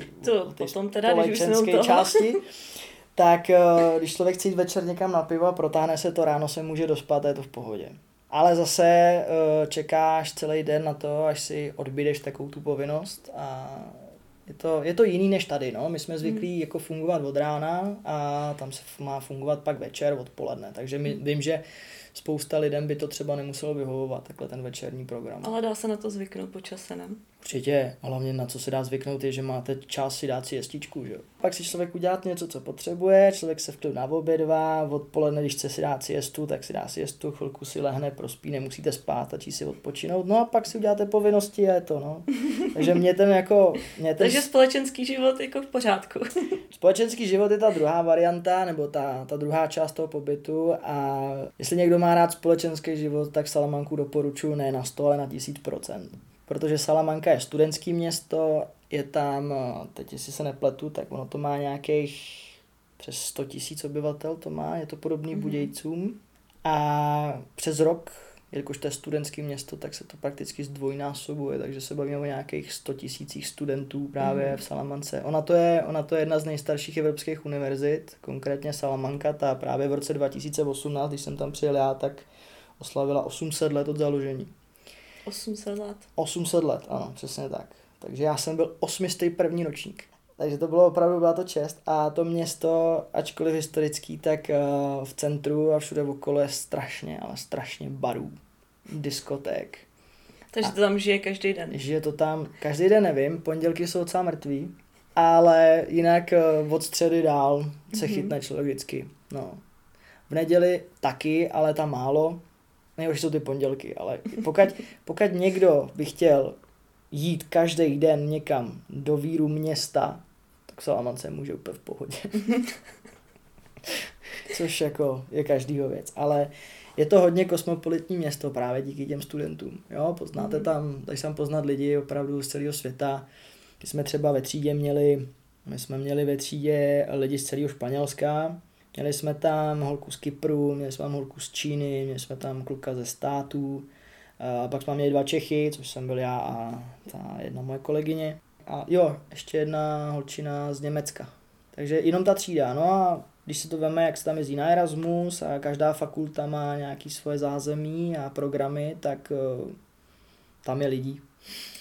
Speaker 2: společenské
Speaker 1: části, tak eh, když člověk chce jít večer někam na pivo a protáhne se to, ráno se může dospat a je to v pohodě. Ale zase eh, čekáš celý den na to, až si odbídeš takovou tu povinnost a je to, je to jiný než tady, no. My jsme zvyklí hmm. jako fungovat od rána a tam se má fungovat pak večer, odpoledne. Takže my, vím, že spousta lidem by to třeba nemuselo vyhovovat, takhle ten večerní program.
Speaker 2: Ale dá se na to zvyknout po čase, ne?
Speaker 1: Určitě, hlavně na co se dá zvyknout je, že máte čas si dát si jestičku, že Pak si člověk udělat něco, co potřebuje, člověk se v klidu obědvá, odpoledne, když chce si dát siestu, tak si dá siestu, chvilku si lehne, prospí, nemusíte spát, stačí si odpočinout, no a pak si uděláte povinnosti a je to, no. Takže mě ten jako... Mě ten...
Speaker 2: Takže společenský život jako v pořádku.
Speaker 1: společenský život je ta druhá varianta, nebo ta, ta druhá část toho pobytu a jestli někdo má rád společenský život, tak Salamanku doporučuji ne na 100, ale na 1000% protože Salamanca je studentský město, je tam, teď jestli se nepletu, tak ono to má nějakých přes 100 tisíc obyvatel, to má, je to podobný mm-hmm. Budějcům. A přes rok, jelikož to je studentské město, tak se to prakticky zdvojnásobuje, takže se bavíme o nějakých 100 tisících studentů právě mm. v Salamance. Ona to, je, ona to je jedna z nejstarších evropských univerzit, konkrétně Salamanca, ta právě v roce 2018, když jsem tam přijel já, tak oslavila 800 let od založení.
Speaker 2: 800 let.
Speaker 1: 800 let, ano, přesně tak. Takže já jsem byl osmistý první ročník. Takže to bylo opravdu, byla to čest. A to město, ačkoliv historický, tak uh, v centru a všude okolo je strašně, ale strašně barů, diskoték.
Speaker 2: Takže to tam žije každý den.
Speaker 1: Žije to tam, každý den nevím, pondělky jsou docela mrtví, ale jinak uh, od středy dál se mm-hmm. chytne člověk vždycky. No. V neděli taky, ale tam málo, nejhorší jsou ty pondělky, ale pokud, pokud někdo by chtěl jít každý den někam do víru města, tak Salamance může úplně v pohodě. Což jako je každýho věc. Ale je to hodně kosmopolitní město právě díky těm studentům. Jo, poznáte mhm. tam, tady tam poznat lidi opravdu z celého světa. Když jsme třeba ve třídě měli, my jsme měli ve třídě lidi z celého Španělska, Měli jsme tam holku z Kypru, měli jsme tam holku z Číny, měli jsme tam kluka ze států, a pak jsme měli dva Čechy, což jsem byl já a ta jedna moje kolegyně. A jo, ještě jedna holčina z Německa. Takže jenom ta třída. No a když se to veme, jak se tam jezdí na Erasmus a každá fakulta má nějaký svoje zázemí a programy, tak uh, tam je lidí.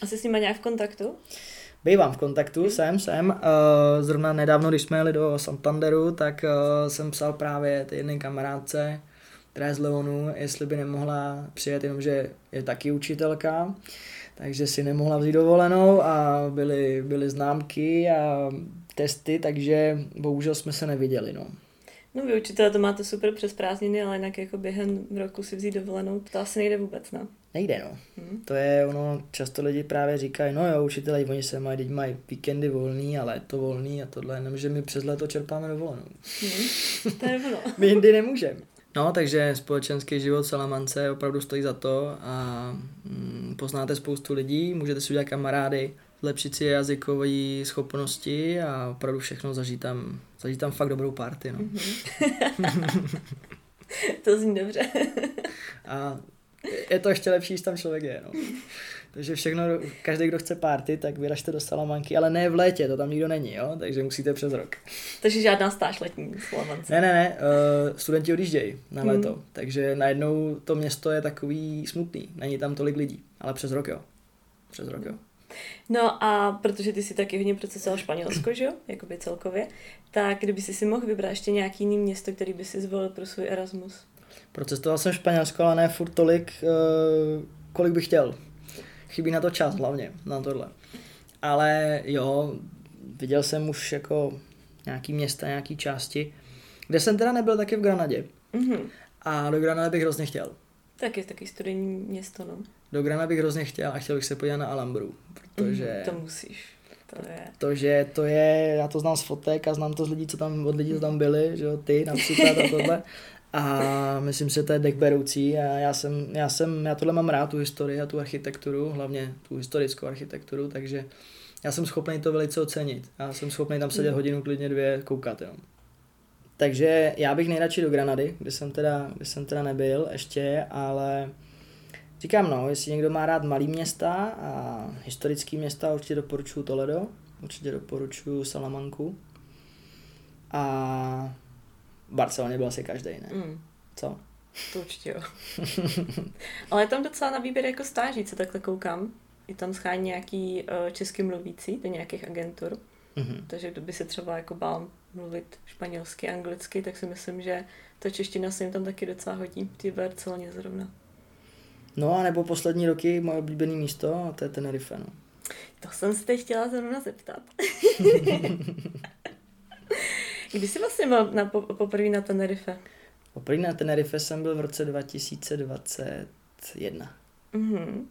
Speaker 2: A jsi s nimi nějak v kontaktu?
Speaker 1: Bývám v kontaktu, jsem, jsem. Uh, zrovna nedávno, když jsme jeli do Santanderu, tak uh, jsem psal právě té jedné kamarádce, která je z Leonu, jestli by nemohla přijet, jenomže je taky učitelka, takže si nemohla vzít dovolenou a byly, byly známky a testy, takže bohužel jsme se neviděli. No.
Speaker 2: No vy učitelé to máte super přes prázdniny, ale jinak jako během roku si vzít dovolenou, to asi nejde vůbec, no.
Speaker 1: Nejde, no. Hmm. To je ono, často lidi právě říkají, no jo, učitelé, oni se mají, teď mají víkendy volný a léto volný a tohle, jenom že my přes léto čerpáme dovolenou.
Speaker 2: Hmm. To je ono.
Speaker 1: my jindy nemůžeme. No, takže společenský život Salamance opravdu stojí za to a mm, poznáte spoustu lidí, můžete si udělat kamarády, zlepšit si jazykové schopnosti a opravdu všechno zažít tam, zažít tam fakt dobrou party, no.
Speaker 2: Mm-hmm. to zní dobře.
Speaker 1: a je to ještě lepší, když tam člověk je, no. Takže všechno, každý, kdo chce party, tak vyražte do Salamanky, ale ne v létě, to tam nikdo není, jo? takže musíte přes rok.
Speaker 2: Takže žádná stáž letní v Salamance.
Speaker 1: Ne, ne, ne, uh, studenti odjíždějí na léto, hmm. takže najednou to město je takový smutný, není tam tolik lidí, ale přes rok jo. Přes rok jo.
Speaker 2: No a protože ty si taky hodně procesoval Španělsko, že jo, jakoby celkově, tak kdyby si si mohl vybrat ještě nějaký jiný město, který by si zvolil pro svůj Erasmus?
Speaker 1: Procestoval jsem Španělsko, ale ne furt tolik, uh, kolik bych chtěl. Chybí na to čas hlavně, na tohle. Ale jo, viděl jsem už jako nějaký města, nějaký části, kde jsem teda nebyl taky v Granadě. Mm-hmm. A do Granady bych hrozně chtěl.
Speaker 2: Tak je taky studijní město, no.
Speaker 1: Do Granady bych hrozně chtěl a chtěl bych se podívat na Alhambru, protože...
Speaker 2: Mm, to musíš. To je.
Speaker 1: Protože to je, já to znám z fotek a znám to z lidí, co tam, od lidí, co tam byli, že jo, ty například a tohle. A myslím si, že to je dech beroucí a já jsem, já jsem, já tohle mám rád, tu historii a tu architekturu, hlavně tu historickou architekturu, takže já jsem schopný to velice ocenit. Já jsem schopný tam sedět mm. hodinu, klidně dvě, koukat jenom. Takže já bych nejradši do Granady, kde jsem teda, kde jsem teda nebyl ještě, ale říkám no, jestli někdo má rád malý města a historický města, určitě doporučuji Toledo, určitě doporučuji Salamanku a Barceloně byl asi každý, ne? Mm. Co?
Speaker 2: To určitě jo. Ale je tam docela na výběr jako stáží, co takhle koukám. Je tam schání nějaký uh, česky mluvící do nějakých agentur. Mm-hmm. Takže kdo by se třeba jako bál mluvit španělsky, anglicky, tak si myslím, že ta čeština se jim tam taky docela hodí, ty Barceloně zrovna.
Speaker 1: No a nebo poslední roky moje oblíbené místo, a to je Tenerife, no.
Speaker 2: To jsem se teď chtěla zrovna zeptat. Kdy jsi vlastně byl na, poprvé na Tenerife?
Speaker 1: Poprvé na Tenerife jsem byl v roce 2021.
Speaker 2: Mm-hmm.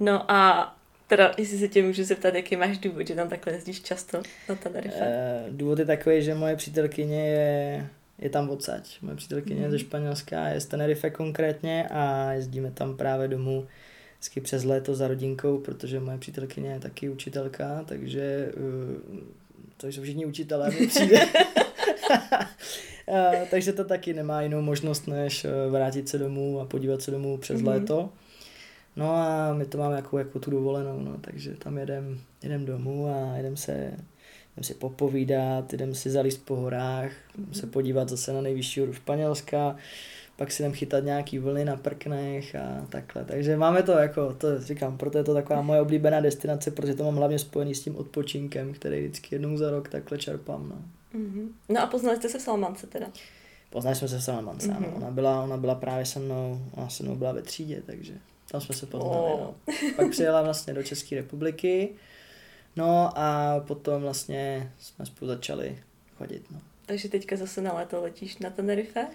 Speaker 2: No a teda, jestli se tě můžu zeptat, jaký máš důvod, že tam takhle jezdíš často na Tenerife?
Speaker 1: E, důvod je takový, že moje přítelkyně je, je tam odsaď. Moje přítelkyně mm. je ze mhm. Španělska, je z Tenerife konkrétně a jezdíme tam právě domů vždycky přes léto za rodinkou, protože moje přítelkyně je taky učitelka, takže uh, to jsou všichni učitelé, mi přijde. takže to taky nemá jinou možnost, než eh, vrátit se domů a podívat se domů přes mm-hmm. léto. No a my to máme jako, jako tu dovolenou, no, takže tam jedem, jedem domů a jedem se, jedem si popovídat, jedem si zalíst po horách, mm-hmm. se podívat zase na nejvyšší horu Španělska, pak si jdem chytat nějaký vlny na prknech a takhle. Takže máme to jako, to říkám, proto je to taková moje oblíbená destinace, protože to mám hlavně spojený s tím odpočinkem, který vždycky jednou za rok takhle čerpám. No,
Speaker 2: mm-hmm. no a poznali jste se v Salamance teda?
Speaker 1: Poznali jsme se v Salamance, mm-hmm. ano. Ona byla, ona byla právě se mnou, ona se mnou byla ve třídě, takže tam jsme se poznali. Oh. No. Pak přijela vlastně do České republiky, no a potom vlastně jsme spolu začali chodit. No.
Speaker 2: Takže teďka zase na léto letíš na Tenerife?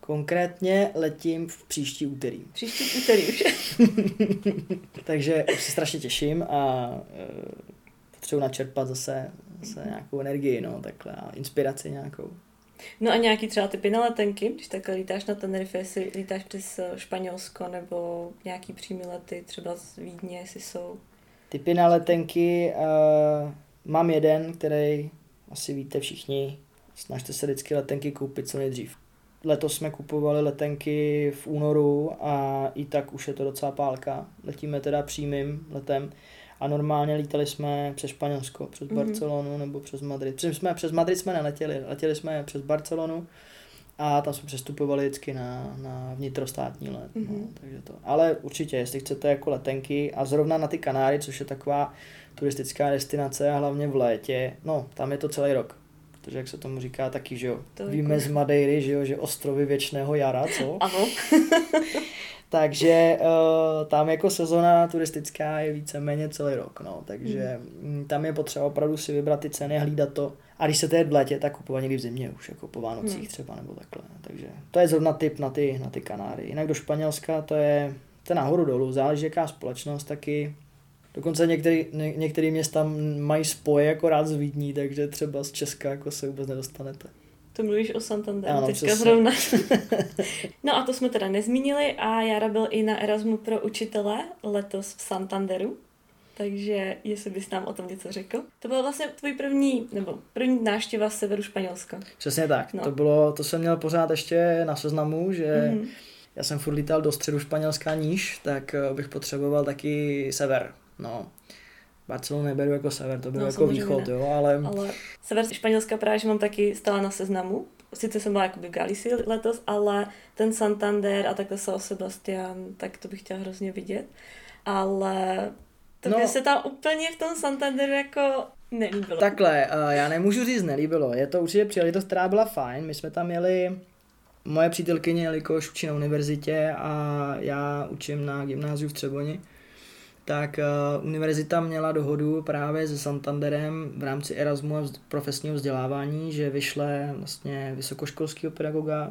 Speaker 1: Konkrétně letím v příští úterý.
Speaker 2: Příští úterý už.
Speaker 1: Takže už se strašně těším a e, potřebuji načerpat zase, zase nějakou energii, no, takhle a inspiraci nějakou.
Speaker 2: No a nějaký třeba typy na letenky, když takhle lítáš na Tenerife, jestli lítáš přes eh, Španělsko nebo nějaký přímý lety, třeba z Vídně, jestli jsou?
Speaker 1: Typy na letenky, uh, mám jeden, který asi víte všichni, snažte se vždycky letenky koupit co nejdřív. Letos jsme kupovali letenky v únoru a i tak už je to docela pálka. Letíme teda přímým letem a normálně lítali jsme přes Španělsko, přes mm-hmm. Barcelonu nebo přes Madrid. Přes, jsme, přes Madrid jsme neletěli, letěli jsme přes Barcelonu a tam jsme přestupovali vždycky na, na vnitrostátní let. Mm-hmm. No, mhm. takže to. Ale určitě, jestli chcete jako letenky a zrovna na ty Kanáry, což je taková turistická destinace a hlavně v létě, no tam je to celý rok. Protože jak se tomu říká taky, že jo, to víme jako... z Madeiry, že jo, že ostrovy věčného jara, co?
Speaker 2: Ano.
Speaker 1: Takže uh, tam jako sezona turistická je víceméně celý rok, no, takže mm. tam je potřeba opravdu si vybrat ty ceny, hlídat to. A když se to je v létě, tak kupovat někdy v zimě už, jako po Vánocích mm. třeba nebo takhle. Takže to je zrovna tip na ty, na ty Kanáry. Jinak do Španělska to je, to je nahoru dolů, záleží jaká společnost taky. Dokonce některý, ně, některé města mají spoje jako rád z Vídní, takže třeba z Česka jako se vůbec nedostanete.
Speaker 2: To mluvíš o Santander ano, teďka přesně. zrovna. no a to jsme teda nezmínili a Jara byl i na Erasmu pro učitele letos v Santanderu. Takže jestli bys nám o tom něco řekl. To byl vlastně tvůj první, nebo první návštěva z severu Španělska.
Speaker 1: Přesně tak. No. To, bylo, to jsem měl pořád ještě na seznamu, že mm-hmm. já jsem furt lítal do středu Španělska níž, tak eh, bych potřeboval taky sever. No. Barcelonu neberu jako sever, to byl no, jako východ, ne. jo, ale...
Speaker 2: ale... Sever Španělska právě, že mám taky stále na seznamu. Sice jsem byla jakoby v Galicii letos, ale ten Santander a takhle São Sebastian, tak to bych chtěla hrozně vidět. Ale to no, by se tam úplně v tom Santanderu jako nelíbilo.
Speaker 1: Takhle, uh, já nemůžu říct nelíbilo. Je to určitě příležitost, která byla fajn. My jsme tam jeli, moje přítelkyně, jelikož učí na univerzitě a já učím na gymnáziu v Třeboni, tak uh, univerzita měla dohodu právě se Santanderem v rámci Erasmu a profesního vzdělávání, že vyšle vlastně vysokoškolského pedagoga,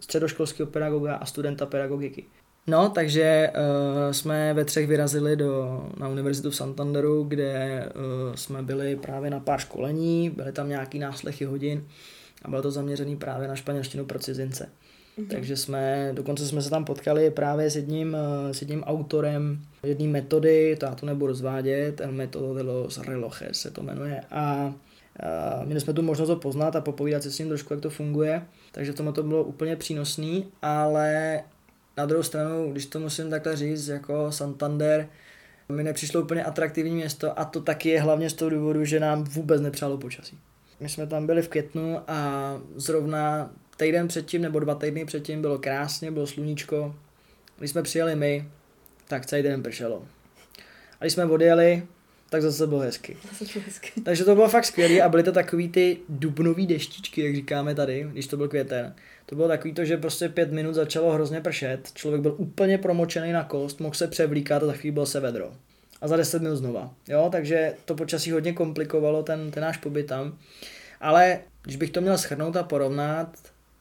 Speaker 1: středoškolského pedagoga a studenta pedagogiky. No, takže uh, jsme ve třech vyrazili do, na univerzitu v Santanderu, kde uh, jsme byli právě na pár školení, byly tam nějaký náslechy hodin a bylo to zaměřené právě na španělštinu pro cizince. Mm-hmm. Takže jsme, dokonce jsme se tam potkali právě s jedním, s jedním autorem jedné metody, to já to nebudu rozvádět, Metodo de los Relojes se to jmenuje. A a měli jsme tu možnost ho poznat a popovídat si s ním trošku, jak to funguje. Takže tomu to bylo úplně přínosný, ale na druhou stranu, když to musím takhle říct, jako Santander, mi nepřišlo úplně atraktivní město a to taky je hlavně z toho důvodu, že nám vůbec nepřálo počasí. My jsme tam byli v květnu a zrovna týden předtím nebo dva týdny předtím bylo krásně, bylo sluníčko. Když jsme přijeli my, tak celý den pršelo. A když jsme odjeli, tak zase bylo hezky.
Speaker 2: Zase hezky.
Speaker 1: Takže to bylo fakt skvělé a byly to takový ty dubnový deštičky, jak říkáme tady, když to byl květen. To bylo takový to, že prostě pět minut začalo hrozně pršet, člověk byl úplně promočený na kost, mohl se převlíkat a za chvíli bylo se vedro. A za deset minut znova. Jo, takže to počasí hodně komplikovalo ten, ten náš pobyt tam. Ale když bych to měl schrnout a porovnat,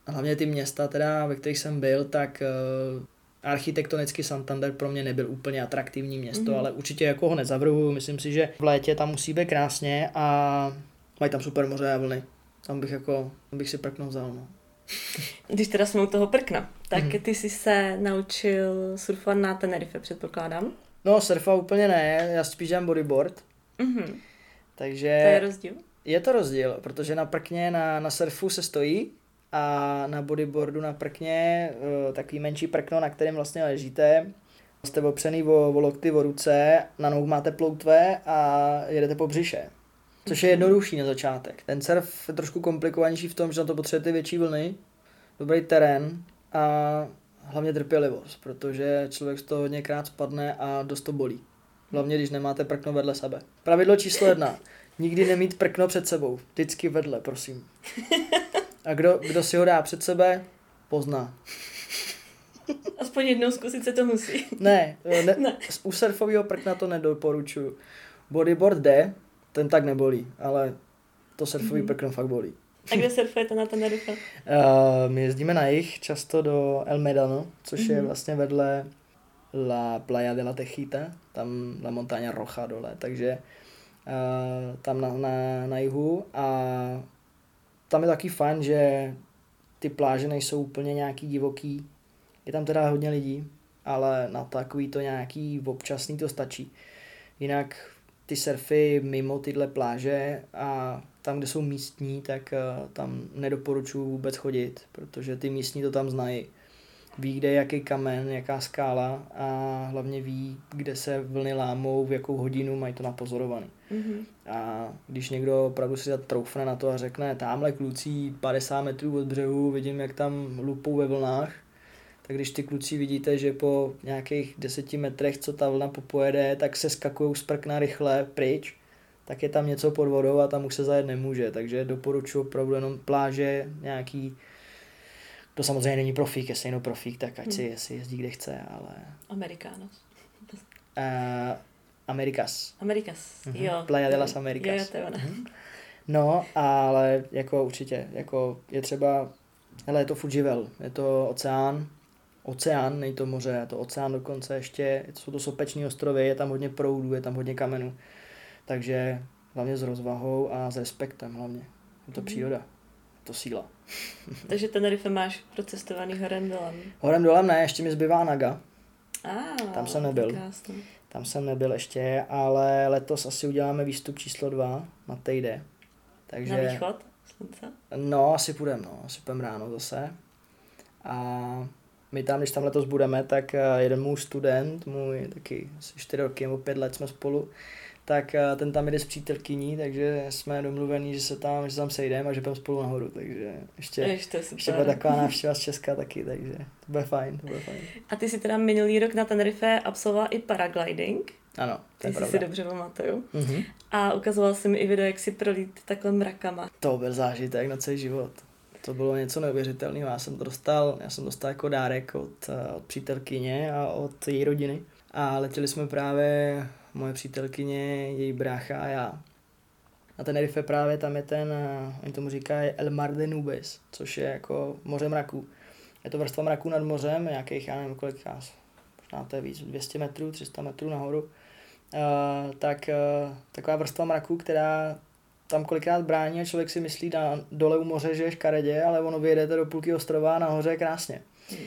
Speaker 1: hlavně ty města, teda, ve kterých jsem byl, tak uh, architektonicky Santander pro mě nebyl úplně atraktivní město, mm-hmm. ale určitě jako ho nezavrhuju. Myslím si, že v létě tam musí být krásně a mají tam super moře a vlny. Tam bych jako, tam bych si prknul vzal. No.
Speaker 2: Když teda jsme u toho prkna, tak mm-hmm. ty jsi se naučil surfovat na Tenerife, předpokládám?
Speaker 1: No, surfa úplně ne, já spíš mám bodyboard.
Speaker 2: Mm-hmm.
Speaker 1: Takže...
Speaker 2: To je rozdíl?
Speaker 1: Je to rozdíl, protože na prkně na, na surfu se stojí a na bodyboardu na prkně eh, takový menší prkno, na kterém vlastně ležíte. Jste opřený o, o lokty, o ruce, na nohu máte ploutve a jedete po břiše. Což je jednodušší na začátek. Ten surf je trošku komplikovanější v tom, že na to potřebujete větší vlny, dobrý terén a hlavně trpělivost, protože člověk z toho hodněkrát spadne a dost to bolí. Hlavně, když nemáte prkno vedle sebe. Pravidlo číslo jedna. Nikdy nemít prkno před sebou. Vždycky vedle, prosím. A kdo, kdo si ho dá před sebe, pozná.
Speaker 2: Aspoň jednou zkusit se to musí.
Speaker 1: Ne, ne, ne. u surfového prkna to nedoporučuju. Bodyboard jde, ten tak nebolí, ale to surfový mm-hmm. prkno fakt bolí.
Speaker 2: A kde surfujete na Tenerife? Uh,
Speaker 1: my jezdíme na jich často do El Medano, což mm-hmm. je mhm. vlastně vedle La Playa de la Tejita, tam La Montaña Roja dole, takže uh, tam na, na, na jihu a tam je taky fajn, že ty pláže nejsou úplně nějaký divoký. Je tam teda hodně lidí, ale na takový to nějaký občasný to stačí. Jinak ty surfy mimo tyhle pláže a tam, kde jsou místní, tak uh, tam nedoporučuji vůbec chodit, protože ty místní to tam znají. Ví, kde je jaký kamen, jaká skála a hlavně ví, kde se vlny lámou, v jakou hodinu mají to napozorovaný. Mm-hmm. A když někdo opravdu si troufne na to a řekne, tamhle kluci 50 metrů od břehu, vidím, jak tam lupou ve vlnách, tak když ty kluci vidíte, že po nějakých deseti metrech, co ta vlna popojede, tak se skakují z prkna rychle pryč, tak je tam něco pod vodou a tam už se zajet nemůže. Takže doporučuji opravdu jenom pláže, nějaký to samozřejmě není profík, jestli jenom profík, tak ať si, hmm. si jezdí kde chce, ale...
Speaker 2: Americanos.
Speaker 1: Uh, Americas.
Speaker 2: Americas, uh-huh. jo.
Speaker 1: Playa de las Americas.
Speaker 2: Jo, to je ona. Uh-huh.
Speaker 1: No, ale jako určitě, jako je třeba, hele, je to furt živel, je to oceán, oceán, není to moře, je to oceán dokonce ještě, jsou to sopeční ostrovy, je tam hodně proudů, je tam hodně kamenů, takže hlavně s rozvahou a s respektem hlavně, je to mm. příroda, to síla.
Speaker 2: takže Tenerife máš procestovaný horem dolem?
Speaker 1: Horem dolem ne, ještě mi zbývá Naga,
Speaker 2: ah,
Speaker 1: tam jsem nebyl.
Speaker 2: Krásný.
Speaker 1: Tam jsem nebyl ještě, ale letos asi uděláme výstup číslo dva na Tejde.
Speaker 2: Takže, na východ slunce?
Speaker 1: No, asi půjdeme, no. Asi půjdeme ráno zase. A my tam, když tam letos budeme, tak eh, jeden můj student, můj taky asi 4 roky nebo 5 let jsme spolu, tak eh, ten tam jde s přítelkyní, takže jsme domluvení, že se tam, že se tam sejdeme a že půjdeme spolu nahoru, takže ještě,
Speaker 2: ještě,
Speaker 1: ještě bude taková návštěva z Česka taky, takže to bude fajn, to bude fajn.
Speaker 2: A ty si teda minulý rok na Tenerife absolvoval i paragliding.
Speaker 1: Ano,
Speaker 2: to je si dobře pamatuju. Mm-hmm. A ukazoval jsem mi i video, jak si prolít takhle mrakama.
Speaker 1: To byl zážitek na celý život. To bylo něco neuvěřitelného. Já jsem to dostal, já jsem dostal jako dárek od, eh, od přítelkyně a od její rodiny. A letěli jsme právě moje přítelkyně, její brácha a já. Na Tenerife právě tam je ten, eh, oni tomu říkají El Mar de Nubes, což je jako moře mraků. Je to vrstva mraků nad mořem, nějakých, já nevím kolik, možná to je víc, 200 metrů, 300 metrů nahoru. Uh, tak uh, taková vrstva mraků, která tam kolikrát brání a člověk si myslí na dole u moře, že je škaredě, ale ono vyjedete do půlky ostrova a nahoře je krásně. Hmm.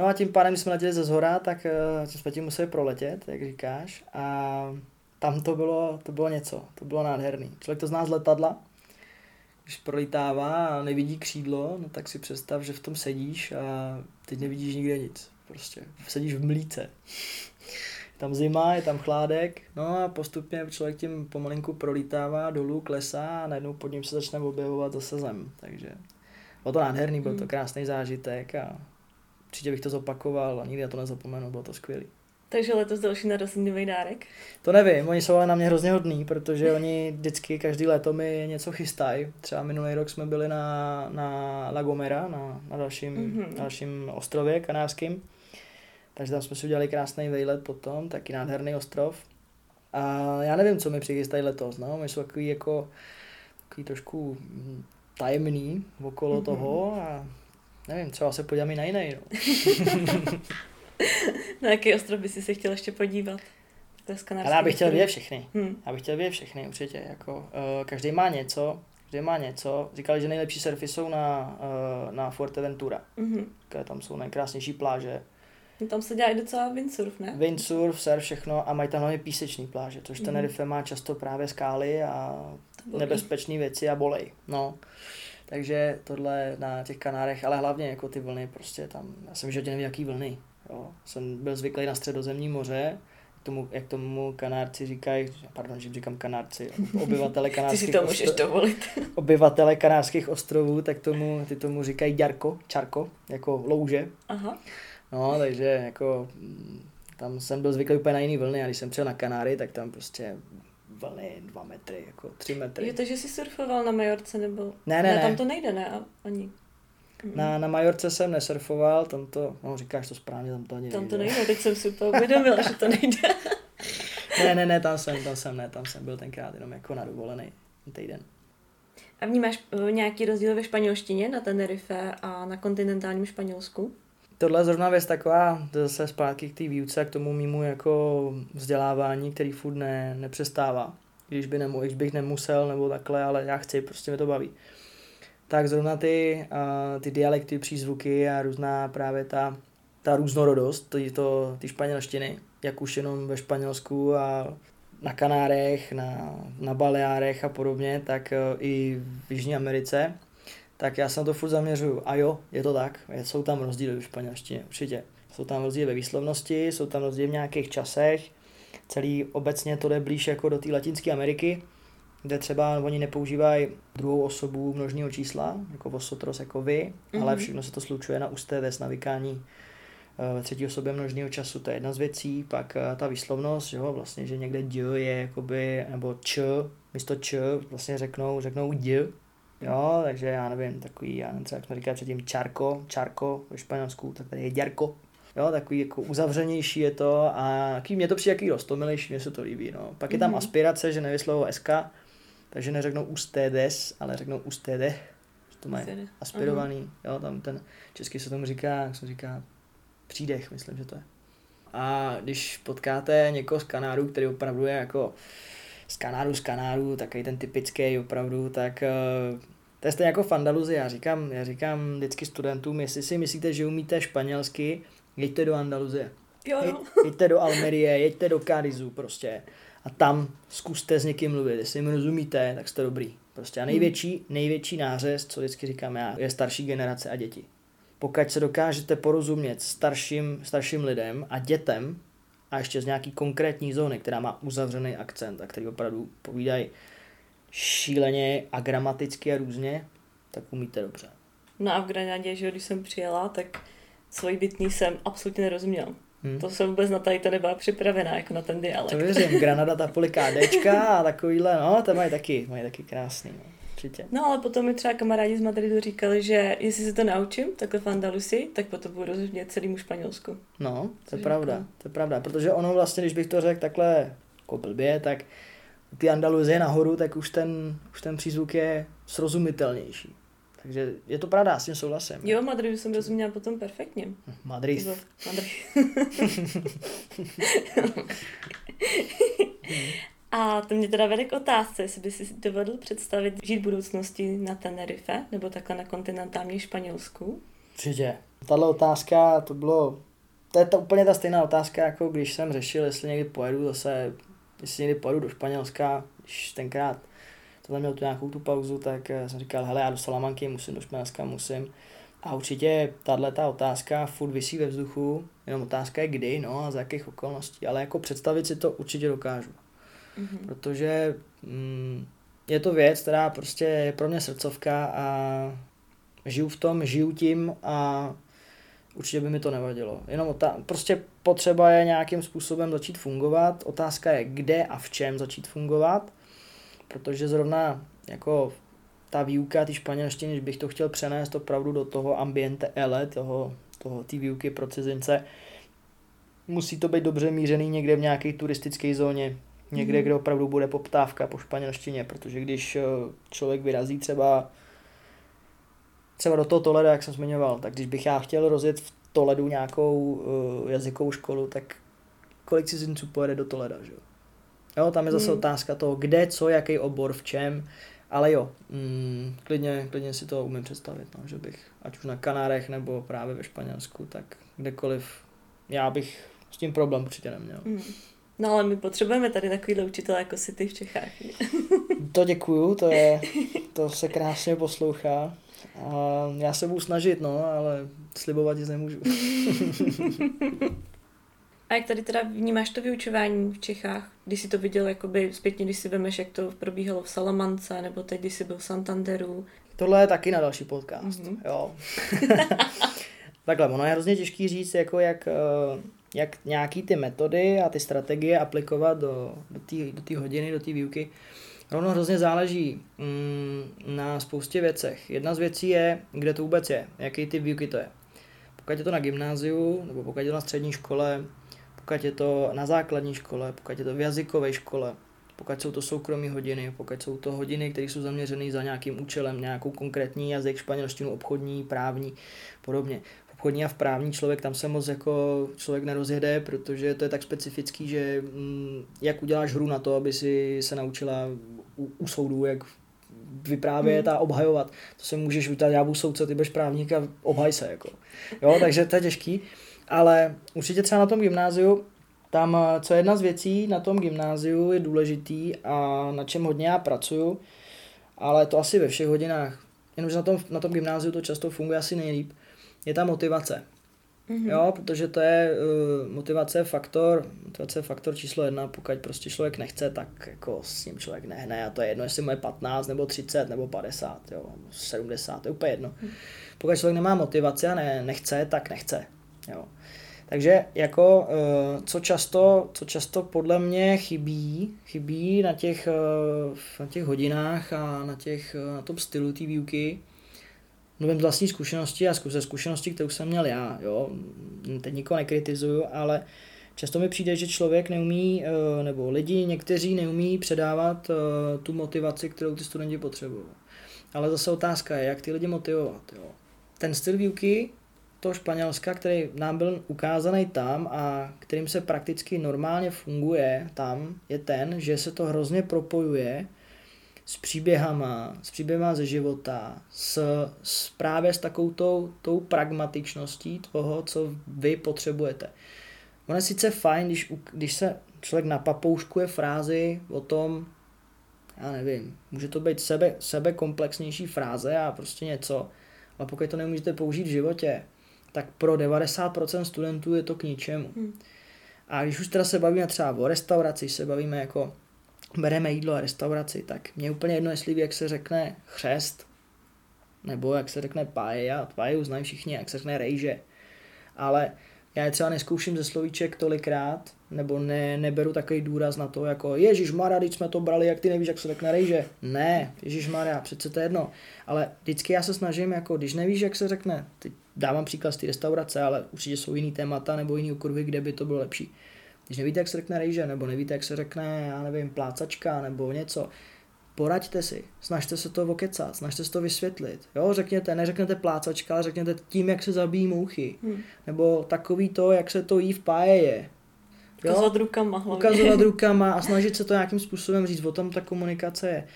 Speaker 1: No a tím pádem, jsme letěli ze zhora, tak uh, jsme tím museli proletět, jak říkáš. A tam to bylo, to bylo něco, to bylo nádherný. Člověk to zná z letadla, když prolítává a nevidí křídlo, no tak si představ, že v tom sedíš a teď nevidíš nikde nic. Prostě sedíš v mlíce. Je tam zima, je tam chládek, no a postupně člověk tím pomalinku prolítává dolů, klesá a najednou pod ním se začne objevovat zase zem. Takže bylo to nádherný, byl to hmm. krásný zážitek a určitě bych to zopakoval a nikdy to nezapomenu, bylo to skvělé.
Speaker 2: Takže letos další narozeninový dárek?
Speaker 1: To nevím, oni jsou ale na mě hrozně hodný, protože oni vždycky každý léto mi něco chystají. Třeba minulý rok jsme byli na, na La Gomera, na, na dalším, mm-hmm. dalším ostrově kanárským. Takže tam jsme si udělali krásný vejlet potom, taky nádherný ostrov. A já nevím, co mi přichystají letos, no, my jsou takový jako takový trošku tajemný okolo mm-hmm. toho a nevím, třeba se podíváme na jiný. No.
Speaker 2: na jaký ostrov by si se chtěl ještě podívat?
Speaker 1: Ale já bych chtěl vidět všechny. Hmm. Já bych chtěl vidět všechny, určitě. Jako, uh, každý má něco, každý má něco. Říkali, že nejlepší surfy jsou na, uh, na Fuerteventura. Mm-hmm. Tam jsou nejkrásnější pláže.
Speaker 2: No tam se dělá i docela windsurf, ne?
Speaker 1: Windsurf, surf, všechno a mají tam hlavně písečný pláže, což mm-hmm. Tenerife má často právě skály a nebezpečné věci a bolej. No. Takže tohle na těch Kanárech, ale hlavně jako ty vlny, prostě tam, já jsem že nevím, jaký vlny. Jo. Jsem byl zvyklý na středozemní moře, tomu, jak tomu kanárci říkají, pardon, že říkám kanárci, obyvatele kanárských
Speaker 2: ty si to můžeš ostro... dovolit.
Speaker 1: obyvatele kanárských ostrovů, tak tomu, ty tomu říkají ďarko, čarko, jako louže. Aha. No, takže jako mm, tam jsem byl zvyklý úplně na jiný vlny a když jsem přijel na Kanáry, tak tam prostě vlny dva metry, jako tři metry.
Speaker 2: Jo, takže jsi surfoval na Majorce nebo?
Speaker 1: Ne, ne, ne.
Speaker 2: Tam to nejde, ne? Ani.
Speaker 1: Na, na Majorce jsem nesurfoval, tam to, no říkáš to správně, tam to ani
Speaker 2: Tam to nejde, teď jsem si to uvědomila, že to nejde.
Speaker 1: ne, ne, ne, tam jsem, tam jsem, ne, tam jsem byl tenkrát jenom jako na dovolený týden.
Speaker 2: A vnímáš eh, nějaký rozdíl ve španělštině na Tenerife a na kontinentálním Španělsku?
Speaker 1: Tohle je zrovna věc taková, zase zpátky k té výuce, k tomu mimo jako vzdělávání, který furt ne, nepřestává. Když, by nemu, když bych nemusel nebo takhle, ale já chci, prostě mě to baví tak zrovna ty, uh, ty dialekty, přízvuky a různá právě ta, ta různorodost, to, to, ty španělštiny, jak už jenom ve Španělsku a na Kanárech, na, na Baleárech a podobně, tak uh, i v Jižní Americe, tak já se na to furt zaměřuju. A jo, je to tak, jsou tam rozdíly ve španělštině, určitě. Jsou tam rozdíly ve výslovnosti, jsou tam rozdíly v nějakých časech, celý obecně to jde blíž jako do té Latinské Ameriky, kde třeba oni nepoužívají druhou osobu množného čísla, jako vosotros, jako vy, mm-hmm. ale všechno se to slučuje na ustéves, na vykání eh, ve třetí osobě množného času, to je jedna z věcí, pak eh, ta výslovnost, že jo, vlastně, že někde d je jakoby, nebo č, místo č, vlastně řeknou, řeknou d, jo, takže já nevím, takový, já nevím, třeba jak jsme říkali předtím, čarko, čarko ve španělsku, tak tady je děrko, Jo, takový jako uzavřenější je to a takový, mě to přijde jaký rostomilejší, mně se to líbí. No. Pak je tam mm-hmm. aspirace, že nevyslovují SK, takže neřeknou ustedes, ale řeknou ustede. To mají aspirovaný. Jo, tam ten český se tomu říká, jak se říká, přídech, myslím, že to je. A když potkáte někoho z Kanáru, který opravdu je jako z Kanáru, z Kanáru, takový ten typický opravdu, tak eh, to je stejně jako v Andaluzii. Já říkám, já říkám vždycky studentům, jestli si myslíte, že umíte španělsky, jeďte do Andaluzie.
Speaker 2: Jo, jo.
Speaker 1: Jeďte do Almerie, jeďte do Cádizu prostě a tam zkuste s někým mluvit. Jestli mi rozumíte, tak jste dobrý. Prostě a největší, největší nářez, co vždycky říkám já, je starší generace a děti. Pokud se dokážete porozumět starším, starším lidem a dětem, a ještě z nějaký konkrétní zóny, která má uzavřený akcent a který opravdu povídají šíleně a gramaticky a různě, tak umíte dobře.
Speaker 2: No a v Granadě, že když jsem přijela, tak svoji bytný jsem absolutně nerozuměl. Hmm. To jsem vůbec na tady to nebyla připravená, jako na ten dialekt.
Speaker 1: To věřím, Granada, ta KDčka a takovýhle, no, to mají taky, mají taky krásný, no. Určitě.
Speaker 2: No ale potom mi třeba kamarádi z Madridu říkali, že jestli se to naučím, takhle v Andalusi, tak potom budu rozumět celému Španělsku.
Speaker 1: No, to je pravda, jako... to je pravda, protože ono vlastně, když bych to řekl takhle jako blbě, tak ty Andaluzie nahoru, tak už ten, už ten přízvuk je srozumitelnější. Takže je to pravda, s tím souhlasím.
Speaker 2: Jo, Madridu jsem rozuměla potom perfektně.
Speaker 1: Madrid.
Speaker 2: Madrid. A to mě teda vede k otázce, jestli by si dovedl představit žít v budoucnosti na Tenerife, nebo takhle na kontinentálním Španělsku?
Speaker 1: Určitě. Tahle otázka, to bylo, to je to úplně ta stejná otázka, jako když jsem řešil, jestli někdy pojedu zase, jestli někdy pojedu do Španělska, když tenkrát jsem měl tu nějakou tu pauzu, tak jsem říkal, hele, já do Salamanky musím, do Španělska musím. A určitě tahle ta otázka furt vysí ve vzduchu, jenom otázka je kdy, no a za jakých okolností, ale jako představit si to určitě dokážu. Mm-hmm. Protože mm, je to věc, která prostě je pro mě srdcovka a žiju v tom, žiju tím a určitě by mi to nevadilo. Jenom otá- prostě potřeba je nějakým způsobem začít fungovat. Otázka je, kde a v čem začít fungovat, protože zrovna jako ta výuka ty španělštiny, když bych to chtěl přenést opravdu do toho ambiente ele, toho, toho ty výuky pro cizince, musí to být dobře mířený někde v nějaké turistické zóně, někde, mm. kde opravdu bude poptávka po španělštině, protože když eh, člověk vyrazí třeba třeba do toho Toleda, jak jsem zmiňoval, tak když bych já chtěl rozjet v Toledu nějakou uh, jazykovou školu, tak kolik cizinců pojede do Toleda, že jo? Jo, tam je zase mm. otázka toho, kde, co, jaký obor, v čem, ale jo, mm, klidně, klidně si to umím představit, no, že bych, ať už na Kanárech nebo právě ve Španělsku, tak kdekoliv, já bych s tím problém určitě neměl. Mm.
Speaker 2: No ale my potřebujeme tady takovýhle učitel jako si ty v Čechách.
Speaker 1: to děkuju, to, je, to se krásně poslouchá. A já se budu snažit, no, ale slibovat nic nemůžu.
Speaker 2: A jak tady teda vnímáš to vyučování v Čechách? Když jsi to viděl jakoby zpětně, když si vemeš, jak to probíhalo v Salamance, nebo teď, když jsi byl v Santanderu?
Speaker 1: Tohle je taky na další podcast, mm-hmm. jo. Takhle, ono je hrozně těžký říct, jako jak, eh, jak nějaký ty metody a ty strategie aplikovat do, do té do hodiny, do té výuky. Ono hrozně záleží mm, na spoustě věcech. Jedna z věcí je, kde to vůbec je, jaký ty výuky to je. Pokud je to na gymnáziu, nebo pokud je to na střední škole, pokud je to na základní škole, pokud je to v jazykové škole, pokud jsou to soukromé hodiny, pokud jsou to hodiny, které jsou zaměřené za nějakým účelem, nějakou konkrétní jazyk, španělštinu, obchodní, právní, podobně. Obchodní a v právní člověk tam se moc jako člověk nerozjede, protože to je tak specifický, že mm, jak uděláš hru na to, aby si se naučila u, u soudu, jak vyprávět hmm. a obhajovat. To se můžeš udělat, já budu soudce, ty budeš právník a obhaj se. Jako. Jo, takže to je těžký. Ale určitě třeba na tom gymnáziu, tam, co je jedna z věcí na tom gymnáziu je důležitý a na čem hodně já pracuju, ale to asi ve všech hodinách, jenomže na tom, na tom gymnáziu to často funguje asi nejlíp, je ta motivace. Mm-hmm. Jo, protože to je uh, motivace faktor, motivace faktor číslo jedna, pokud prostě člověk nechce, tak jako s ním člověk nehne a to je jedno, jestli mu je 15 nebo 30 nebo 50, jo, 70, to je úplně jedno. Mm. Pokud člověk nemá motivaci a ne, nechce, tak nechce. Jo. Takže jako eh, co často, co často podle mě chybí, chybí na těch, eh, na těch hodinách a na, těch, eh, na tom stylu té výuky, mluvím z vlastní zkušenosti a ze zkušenosti, kterou jsem měl já, jo, teď nikoho nekritizuju, ale často mi přijde, že člověk neumí, nebo lidi někteří neumí předávat tu motivaci, kterou ty studenti potřebují. Ale zase otázka je, jak ty lidi motivovat. Jo. Ten styl výuky toho Španělska, který nám byl ukázaný tam a kterým se prakticky normálně funguje tam, je ten, že se to hrozně propojuje s příběhama, s příběhama ze života, s, s právě s takovou tou, tou pragmatičností toho, co vy potřebujete. Ono je sice fajn, když, když se člověk napapouškuje frázi o tom, já nevím, může to být sebe, sebe komplexnější fráze a prostě něco, ale pokud to nemůžete použít v životě, tak pro 90% studentů je to k ničemu. Hmm. A když už teda se bavíme třeba o restauraci, se bavíme jako bereme jídlo a restauraci, tak mě úplně jedno, jestli ví, jak se řekne chřest, nebo jak se řekne paella, paella znají všichni, jak se řekne rejže. Ale já je třeba neskouším ze slovíček tolikrát, nebo ne, neberu takový důraz na to, jako Ježíš Mara, když jsme to brali, jak ty nevíš, jak se řekne rejže. Ne, Ježíš Mara, přece to je jedno. Ale vždycky já se snažím, jako když nevíš, jak se řekne, teď dávám příklad z té restaurace, ale určitě jsou jiný témata nebo jiný okruhy, kde by to bylo lepší. Když nevíte, jak se řekne rejže, nebo nevíte, jak se řekne, já nevím, plácačka, nebo něco, poraďte si, snažte se to okecat, snažte se to vysvětlit. Jo, řekněte, neřeknete plácačka, ale řekněte tím, jak se zabíjí mouchy. Hmm. Nebo takový to, jak se to jí v páje je.
Speaker 2: Ukazovat rukama hlavně.
Speaker 1: Ukazovat rukama a snažit se to nějakým způsobem říct, o tom ta komunikace je.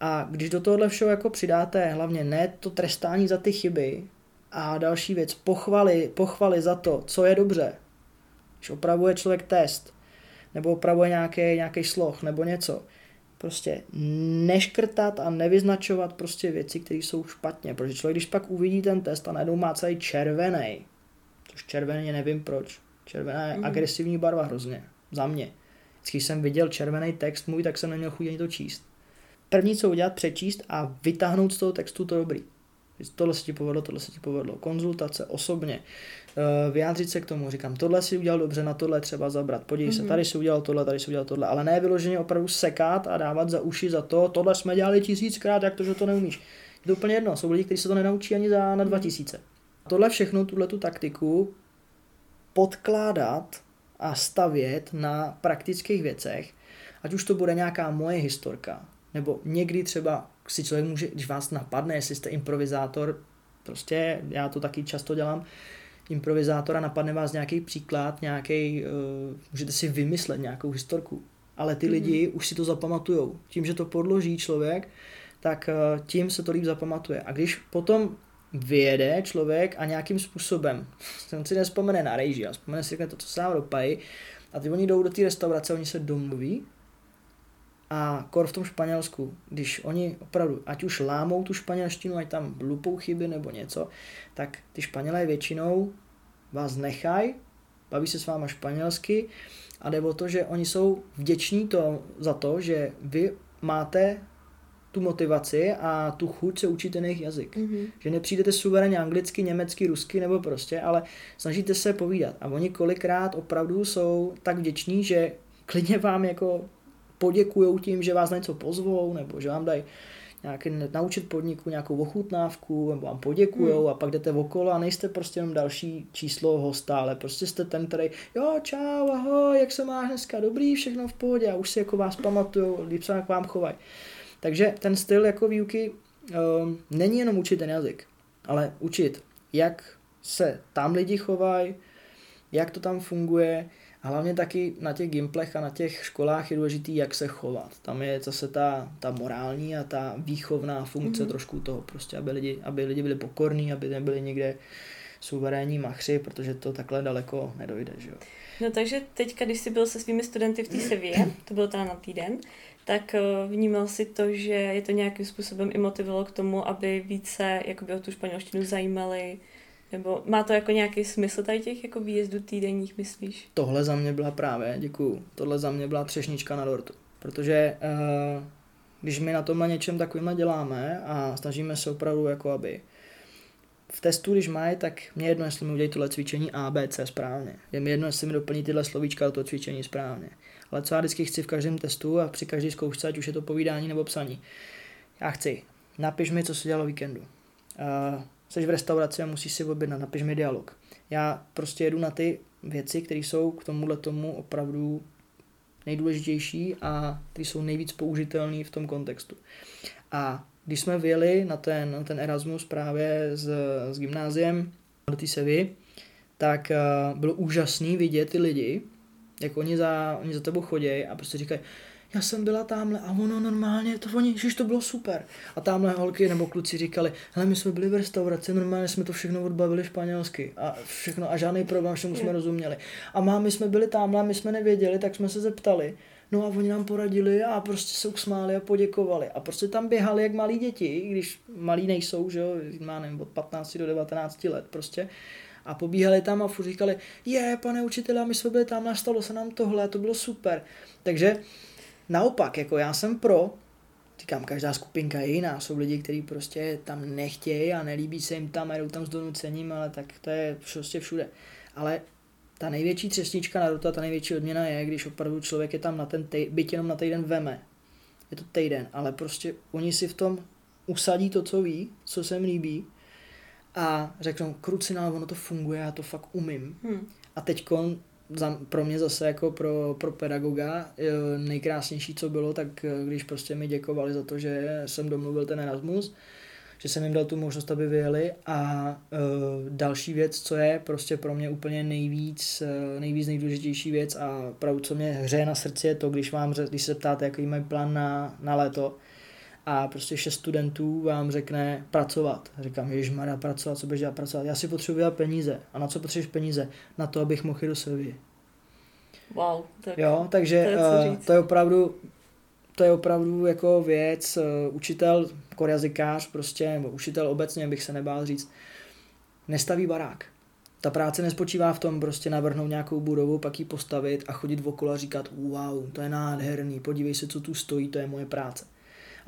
Speaker 1: A když do tohohle všeho jako přidáte hlavně ne to trestání za ty chyby a další věc, pochvaly, pochvaly za to, co je dobře. Když opravuje člověk test, nebo opravuje nějaký, nějaký sloh, nebo něco, prostě neškrtat a nevyznačovat prostě věci, které jsou špatně, protože člověk, když pak uvidí ten test a najednou má celý červený, což červený nevím proč, červená je mm. agresivní barva hrozně, za mě. Když jsem viděl červený text můj, tak jsem neměl chuť ani to číst. První, co udělat, přečíst a vytáhnout z toho textu to dobrý. Tohle se ti povedlo, tohle se ti povedlo. Konzultace osobně, vyjádřit se k tomu, říkám, tohle si udělal dobře, na tohle třeba zabrat, podívej mm-hmm. se, mhm. tady si udělal tohle, tady si udělal tohle, ale ne vyloženě opravdu sekat a dávat za uši za to, tohle jsme dělali tisíckrát, jak to, že to neumíš. Je to úplně jedno, jsou lidi, kteří se to nenaučí ani za na dva tisíce. Tohle všechno, tuhle tu taktiku podkládat a stavět na praktických věcech, ať už to bude nějaká moje historka, nebo někdy třeba si člověk může, když vás napadne, jestli jste improvizátor, prostě já to taky často dělám, improvizátora napadne vás nějaký příklad, nějaký, uh, můžete si vymyslet nějakou historku, ale ty mm-hmm. lidi už si to zapamatujou. Tím, že to podloží člověk, tak uh, tím se to líp zapamatuje. A když potom vyjede člověk a nějakým způsobem, ten si nespomene na rejži a vzpomene si to, co se nám dopají, a ty oni jdou do té restaurace, oni se domluví a kor v tom Španělsku, když oni opravdu, ať už lámou tu španělštinu, ať tam lupou chyby nebo něco, tak ty Španělé většinou vás nechají, baví se s váma španělsky a jde o to, že oni jsou vděční to, za to, že vy máte tu motivaci a tu chuť se učit ten jejich jazyk. Mm-hmm. Že nepřijdete suverénně anglicky, německy, rusky nebo prostě, ale snažíte se povídat. A oni kolikrát opravdu jsou tak vděční, že klidně vám jako poděkujou tím, že vás na něco pozvou, nebo že vám dají nějaký naučit podniku nějakou ochutnávku, nebo vám poděkujou hmm. a pak jdete okolo a nejste prostě jenom další číslo hosta, ale prostě jste ten, který jo, čau, ahoj, jak se máš dneska, dobrý, všechno v pohodě a už si jako vás pamatujou, líp se jak vám chovají. Takže ten styl jako výuky um, není jenom učit ten jazyk, ale učit, jak se tam lidi chovají, jak to tam funguje, a hlavně taky na těch gimplech a na těch školách je důležitý, jak se chovat. Tam je zase ta, ta morální a ta výchovná funkce mm-hmm. trošku toho, prostě, aby lidi, aby lidi byli pokorní, aby nebyli někde suverénní machři, protože to takhle daleko nedojde. Že jo?
Speaker 2: No takže teďka, když jsi byl se svými studenty v té Sevě, to bylo teda na týden, tak eh, vnímal si to, že je to nějakým způsobem i motivovalo k tomu, aby více jakoby o tu španělštinu zajímali, nebo má to jako nějaký smysl tady těch jako výjezdů týdenních, myslíš?
Speaker 1: Tohle za mě byla právě, děkuju, tohle za mě byla třešnička na dortu. Protože uh, když my na tomhle něčem takovým děláme a snažíme se opravdu jako aby v testu, když mají, tak mě jedno, jestli mi udělají tohle cvičení A, B, C správně. Je mi jedno, jestli mi doplní tyhle slovíčka do toho cvičení správně. Ale co já vždycky chci v každém testu a při každé zkoušce, ať už je to povídání nebo psaní. Já chci, napiš mi, co se dělalo víkendu. Uh, jsi v restauraci a musíš si objednat, napiš mi dialog. Já prostě jedu na ty věci, které jsou k tomuhle tomu opravdu nejdůležitější a které jsou nejvíc použitelné v tom kontextu. A když jsme vyjeli na ten, na ten Erasmus právě s, s gymnáziem do té Sevy, tak uh, bylo úžasný vidět ty lidi, jak oni za, oni za tebou chodí a prostě říkají, já jsem byla tamhle a ono normálně, to oni, že to bylo super. A tamhle holky nebo kluci říkali, hele, my jsme byli v restauraci, normálně jsme to všechno odbavili španělsky a všechno a žádný problém, všemu jsme rozuměli. A má, my jsme byli tamhle, my jsme nevěděli, tak jsme se zeptali. No a oni nám poradili a prostě se usmáli a poděkovali. A prostě tam běhali jak malí děti, když malí nejsou, že jo, má nevím, od 15 do 19 let prostě. A pobíhali tam a furt říkali, je, pane učitele, my jsme byli tam, nastalo se nám tohle, to bylo super. Takže Naopak, jako já jsem pro, říkám, každá skupinka je jiná. Jsou lidi, kteří prostě tam nechtějí a nelíbí se jim tam a jdou tam s donucením, ale tak to je prostě všude. Ale ta největší třesnička na rota, ta největší odměna je, když opravdu člověk je tam na ten tej, byť jenom na týden veme. Je to týden, ale prostě oni si v tom usadí to, co ví, co se jim líbí a řeknou, krucinál, ono to funguje, já to fakt umím. Hmm. A teď za, pro mě zase jako pro, pro pedagoga nejkrásnější, co bylo, tak eh, když prostě mi děkovali za to, že jsem domluvil ten Erasmus, že jsem jim dal tu možnost, aby vyjeli. A uh, další věc, co je prostě pro mě úplně nejvíc, nejvíc nejdůležitější věc a pravdu, co mě hřeje na srdci je to, když vám, když se ptáte, jaký mají plán na, na léto, a prostě šest studentů vám řekne pracovat. Říkám, Mara, pracovat, co budeš dělat pracovat? Já si potřebuji peníze. A na co potřebuješ peníze? Na to, abych mohl jít do Sevilla.
Speaker 2: Wow. Tak
Speaker 1: jo, takže to je, uh, to je opravdu to je opravdu jako věc, uh, učitel, korjazykář prostě, nebo učitel obecně, bych se nebál říct, nestaví barák. Ta práce nespočívá v tom prostě navrhnout nějakou budovu, pak ji postavit a chodit okolo a říkat wow, to je nádherný, podívej se, co tu stojí, to je moje práce.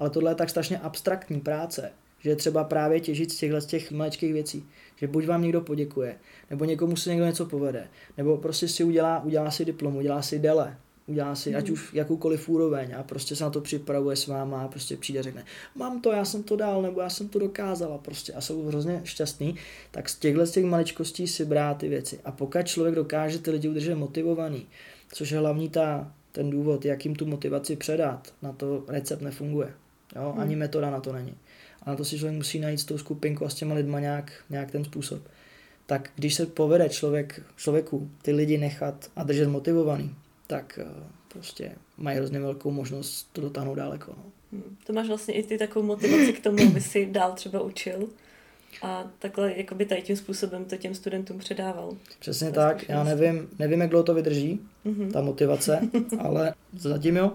Speaker 1: Ale tohle je tak strašně abstraktní práce, že je třeba právě těžit z těchto z těch maličkých věcí. Že buď vám někdo poděkuje, nebo někomu si někdo něco povede, nebo prostě si udělá, udělá si diplom, udělá si dele, udělá si mm. ať už jakoukoliv úroveň a prostě se na to připravuje s váma a prostě přijde a řekne, mám to, já jsem to dal, nebo já jsem to dokázala prostě a jsou hrozně šťastný, tak z těchto z těch maličkostí si brát ty věci. A pokud člověk dokáže ty lidi udržet motivovaný, což je hlavní ta, ten důvod, jak jim tu motivaci předat, na to recept nefunguje. Jo? Ani mm. metoda na to není. A na to si člověk musí najít s tou skupinkou a s těma lidma nějak, nějak ten způsob. Tak když se povede člověk, člověku ty lidi nechat a držet motivovaný, tak uh, prostě mají hrozně velkou možnost to dotáhnout daleko. No.
Speaker 2: Hmm. To máš vlastně i ty takovou motivaci k tomu, aby si dál třeba učil a takhle jakoby tady tím způsobem to těm studentům předával.
Speaker 1: Přesně tak, já nevím, nevím, jak dlouho to vydrží, mm-hmm. ta motivace, ale zatím jo.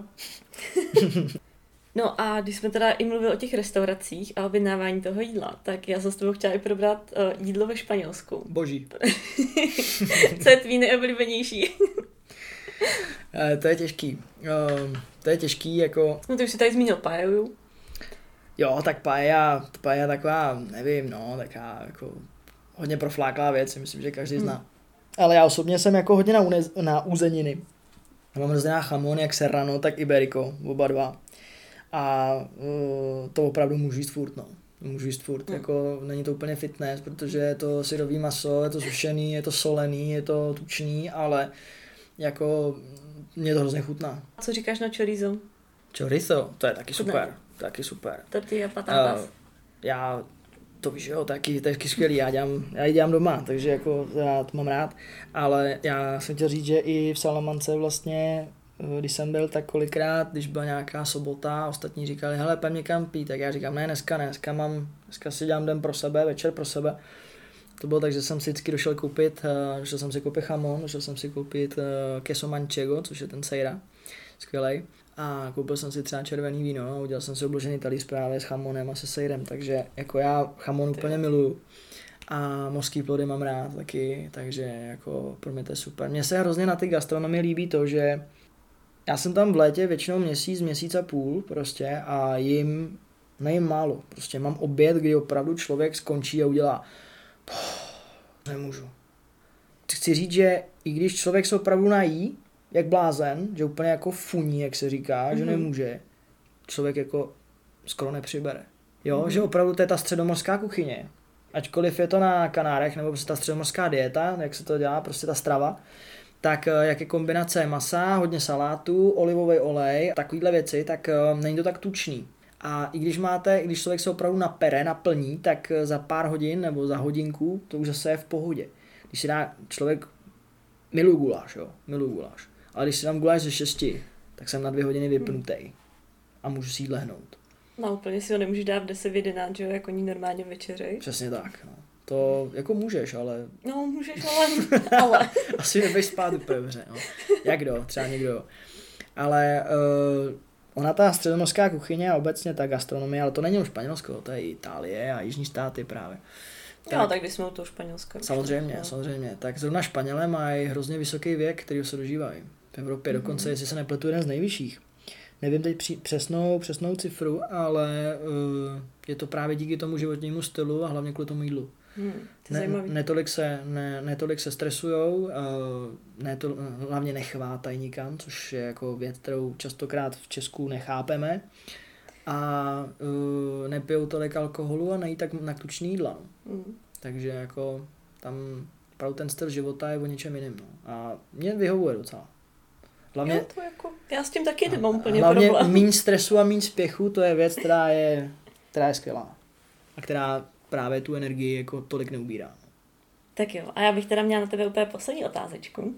Speaker 2: No a když jsme teda i mluvili o těch restauracích a objednávání toho jídla, tak já jsem s tebou chtěla i probrat uh, jídlo ve Španělsku.
Speaker 1: Boží.
Speaker 2: Co je tvý nejoblíbenější?
Speaker 1: Eh, to je těžký. Uh, to je těžký, jako...
Speaker 2: No ty už jsi tady zmínil paeju.
Speaker 1: Jo, tak paella, paella taková, nevím, no, taková jako hodně profláklá věc, myslím, že každý hmm. zná. Ale já osobně jsem jako hodně na, une, na uzeniny. Já mám hrozně chamon, jak serrano, tak iberico, oba dva. A uh, to opravdu můžu jíst furt, no. Můžu jíst furt, hmm. jako není to úplně fitness, protože je to syrový maso, je to sušený, je to solený, je to tučný, ale jako mě to hrozně chutná.
Speaker 2: Co říkáš na chorizo?
Speaker 1: Chorizo, to je taky super, ne. taky super.
Speaker 2: Tortilla patatas. Uh,
Speaker 1: já to víš, jo, taky, taky skvělý, já, dělám, já ji dělám doma, takže jako já to mám rád, ale já jsem chtěl říct, že i v Salamance vlastně Eh, když jsem byl, tak kolikrát, když byla nějaká sobota, ostatní říkali, hele, pojď někam pít, tak já říkám, ne, dneska ne, dneska mám, dneska si dělám den pro sebe, večer pro sebe. To bylo tak, že jsem si vždycky došel koupit, došel jsem si koupit chamon, došel jsem si koupit uh, queso manchego, což je ten sejra, skvělej. A koupil jsem si třeba červený víno a udělal jsem si obložený talíř právě s chamonem a se sejrem, takže jako já chamon úplně miluju. A mořský plody mám rád taky, takže jako pro mě to je super. Mně se hrozně na ty gastronomii líbí to, že já jsem tam v létě většinou měsíc, měsíc a půl prostě a jim nejím málo. Prostě mám oběd, kdy opravdu člověk skončí a udělá nemůžu. Chci říct, že i když člověk se opravdu nají, jak blázen, že úplně jako funí, jak se říká, mm-hmm. že mhm. nemůže, člověk jako skoro nepřibere. Jo, mm-hmm. že opravdu to je ta středomorská kuchyně. Ačkoliv je to na Kanárech, nebo prostě ta středomorská dieta, jak se to dělá, prostě ta strava, tak eh, jak je kombinace masa, hodně salátu, olivový olej, takovýhle věci, tak eh, není to tak tučný. A i když máte, i když člověk se opravdu napere, naplní, tak eh, za pár hodin nebo za hodinku to už zase je v pohodě. Když si dá člověk, miluji guláš, jo, miluji guláš. Ale když si dám guláš ze šesti, tak jsem na dvě hodiny vypnutý a můžu si jít lehnout.
Speaker 2: No úplně si ho nemůžeš dát v 10 v 11, že jo, jako ní normálně večeři.
Speaker 1: Přesně tak, no. To jako můžeš, ale...
Speaker 2: No, můžeš, ale... ale...
Speaker 1: Asi nebudeš spát úplně dobře, no. Jak kdo, třeba někdo. Ale uh, ona ta středomorská kuchyně a obecně ta gastronomie, ale to není jenom Španělsko, to je Itálie a Jižní státy právě.
Speaker 2: Tak, jo, tak když jsme u toho Španělska.
Speaker 1: Samozřejmě, no. samozřejmě. Tak zrovna Španělé mají hrozně vysoký věk, který se dožívají. V Evropě mm-hmm. dokonce, jestli se nepletu, jeden z nejvyšších. Nevím teď při, přesnou, přesnou cifru, ale uh, je to právě díky tomu životnímu stylu a hlavně kvůli tomu jídlu.
Speaker 2: Hmm,
Speaker 1: ne, netolik, se, ne, netolik se stresujou, uh, ne to, hlavně nechvátají nikam, což je jako věc, kterou častokrát v Česku nechápeme. A uh, nepijou tolik alkoholu a nejí tak naktučný jídla. Hmm. Takže jako tam opravdu ten styl života je o něčem jiném. No. A mě vyhovuje docela.
Speaker 2: Hlavně, jo, to jako, já s tím taky nemám úplně
Speaker 1: hlavně
Speaker 2: problém.
Speaker 1: méně stresu a méně spěchu, to je věc, která je, která je skvělá. a která právě tu energii jako tolik neubírá.
Speaker 2: Tak jo, a já bych teda měla na tebe úplně poslední otázečku.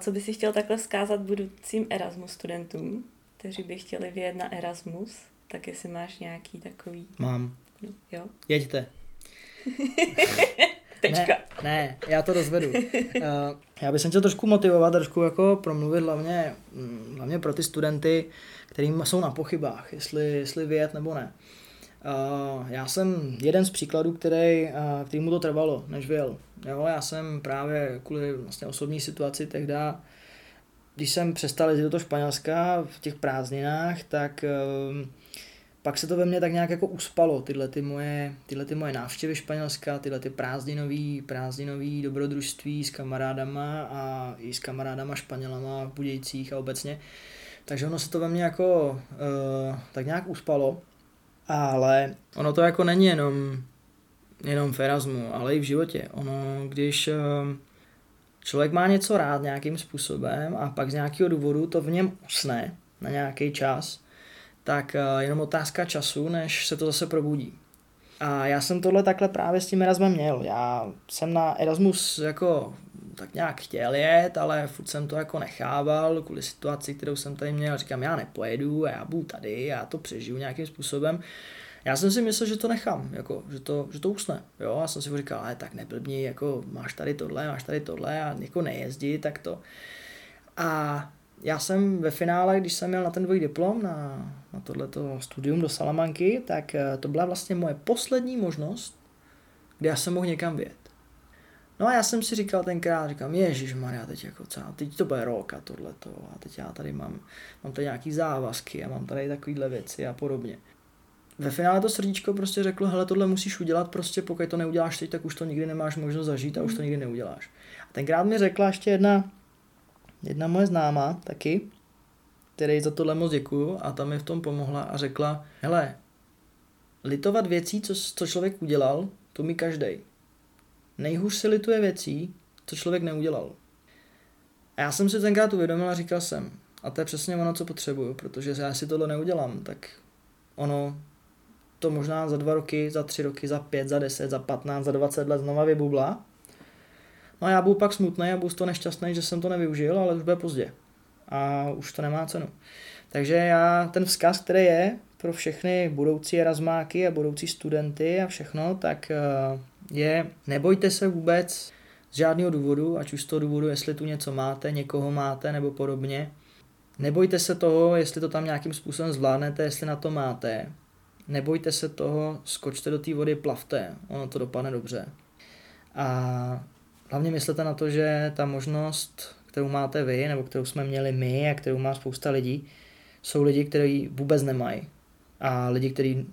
Speaker 2: Co bys si chtěl takhle vzkázat budoucím Erasmus studentům, kteří by chtěli vyjet na Erasmus, tak jestli máš nějaký takový...
Speaker 1: Mám.
Speaker 2: Jo?
Speaker 1: Jeďte.
Speaker 2: Tečka.
Speaker 1: Ne, ne, já to rozvedu. Uh, já bych chtěl trošku motivovat, trošku jako promluvit hlavně, mm, hlavně pro ty studenty, kterým jsou na pochybách, jestli, jestli vyjet nebo ne. Uh, já jsem jeden z příkladů, který, který mu to trvalo, než vyjel. Jo, já jsem právě kvůli vlastně osobní situaci tehdy, když jsem přestal jezdit do toho Španělska v těch prázdninách, tak uh, pak se to ve mně tak nějak jako uspalo, tyhle ty moje, tyhle ty moje návštěvy Španělska, tyhle ty prázdninový, prázdninový dobrodružství s kamarádama a i s kamarádama Španělama v Budějcích a obecně. Takže ono se to ve mně jako uh, tak nějak uspalo, ale ono to jako není jenom, jenom v Erasmu, ale i v životě. Ono, když uh, člověk má něco rád nějakým způsobem a pak z nějakého důvodu to v něm usne na nějaký čas, tak eh, jenom otázka času, než se to zase probudí. A já jsem tohle takhle právě s tím Erasmem měl. Já jsem na Erasmus jako tak nějak chtěl jet, ale furt jsem to jako nechával kvůli situaci, kterou jsem tady měl. Říkám, já nepojedu, já budu tady, já to přežiju nějakým způsobem. Já jsem si myslel, že to nechám, jako, že, to, že to usne. Jo? Já jsem si říkal, ale tak neblbni, jako máš tady tohle, máš tady tohle a jako nejezdí, tak to. A já jsem ve finále, když jsem měl na ten dvojí diplom, na, na tohleto studium do Salamanky, tak eh, to byla vlastně moje poslední možnost, kde já jsem mohl někam vyjet. No a já jsem si říkal tenkrát, říkám, Ježíš Maria, teď jako co, teď to bude rok a tohleto, a teď já tady mám, mám tady nějaký závazky a mám tady takovýhle věci a podobně. Ve finále to srdíčko prostě řeklo, hele, tohle musíš udělat, prostě pokud to neuděláš teď, tak už to nikdy nemáš možnost zažít a už to nikdy neuděláš. A tenkrát mi řekla ještě jedna jedna moje známá taky, který za tohle moc děkuju a ta mi v tom pomohla a řekla, hele, litovat věcí, co, co člověk udělal, to mi každý. Nejhůř se lituje věcí, co člověk neudělal. A já jsem si tenkrát uvědomil a říkal jsem, a to je přesně ono, co potřebuju, protože já si tohle neudělám, tak ono to možná za dva roky, za tři roky, za pět, za deset, za patnáct, za dvacet let znova vybubla No a já budu pak smutný a budu toho nešťastný, že jsem to nevyužil, ale už bude pozdě. A už to nemá cenu. Takže já ten vzkaz, který je pro všechny budoucí Erasmáky a budoucí studenty a všechno, tak eh, je nebojte se vůbec z žádného důvodu, ať už z toho důvodu, jestli tu něco máte, někoho máte nebo podobně. Nebojte se toho, jestli to tam nějakým způsobem zvládnete, jestli na to máte. Nebojte se toho, skočte do té vody, plavte, ono to dopadne dobře. A hlavně myslete na to, že ta možnost, kterou máte vy, nebo kterou jsme měli my a kterou má spousta lidí, jsou lidi, kteří vůbec nemají. A lidi, kteří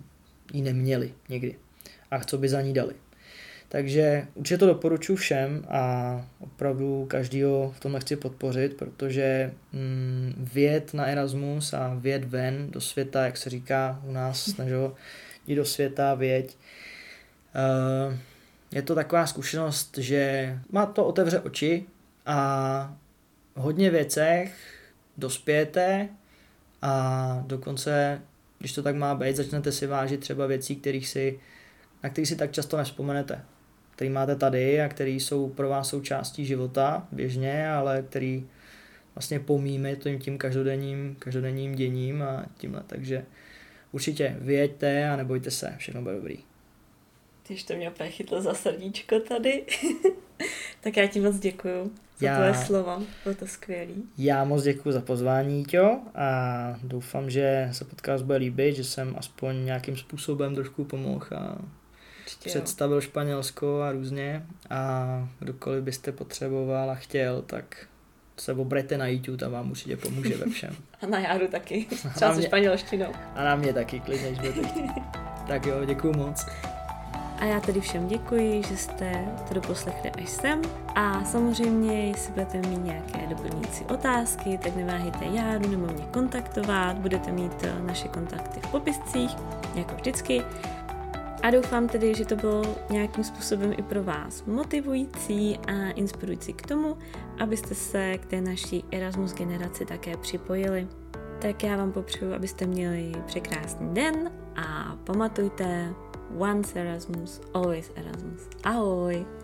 Speaker 1: ji neměli nikdy. A co by za ní dali. Takže určitě to doporučuji všem a opravdu každýho v tom chci podpořit, protože mm, věd na Erasmus a věd ven do světa, jak se říká u nás, než jdi do světa, věď. Uh, je to taková zkušenost, že má to otevře oči a v hodně věcech dospějete a dokonce, když to tak má být, začnete si vážit třeba věcí, kterých si, na kterých si tak často nevzpomenete. Který máte tady a který jsou pro vás součástí života běžně, ale který vlastně pomíme tím, tím každodenním, každodenním děním a tímhle. Takže určitě vyjeďte a nebojte se, všechno bude dobrý.
Speaker 2: Ty to mě opět chytlo za srdíčko tady. tak já ti moc děkuju za já, tvoje slova, bylo to skvělý.
Speaker 1: Já moc děkuji za pozvání, Tio, a doufám, že se podcast bude líbit, že jsem aspoň nějakým způsobem trošku pomohl a Určitě představil jo. Španělsko a různě a kdokoliv byste potřeboval a chtěl, tak se obrejte na YouTube a vám určitě pomůže ve všem.
Speaker 2: a na Járu taky, třeba se španělštinou.
Speaker 1: A na mě taky, klidně, když budete Tak jo, děkuji moc.
Speaker 2: A já tedy všem děkuji, že jste to doposlechli až sem. A samozřejmě, jestli budete mít nějaké doplňující otázky, tak neváhejte Járu nebo mě kontaktovat. Budete mít eh, naše kontakty v popiscích, jako vždycky. A doufám tedy, že to bylo nějakým způsobem i pro vás motivující a inspirující k tomu, abyste se k té naší Erasmus generaci také připojili. Tak já vám popřeju, abyste měli překrásný den a pamatujte, once Erasmus, always Erasmus. Ahoj!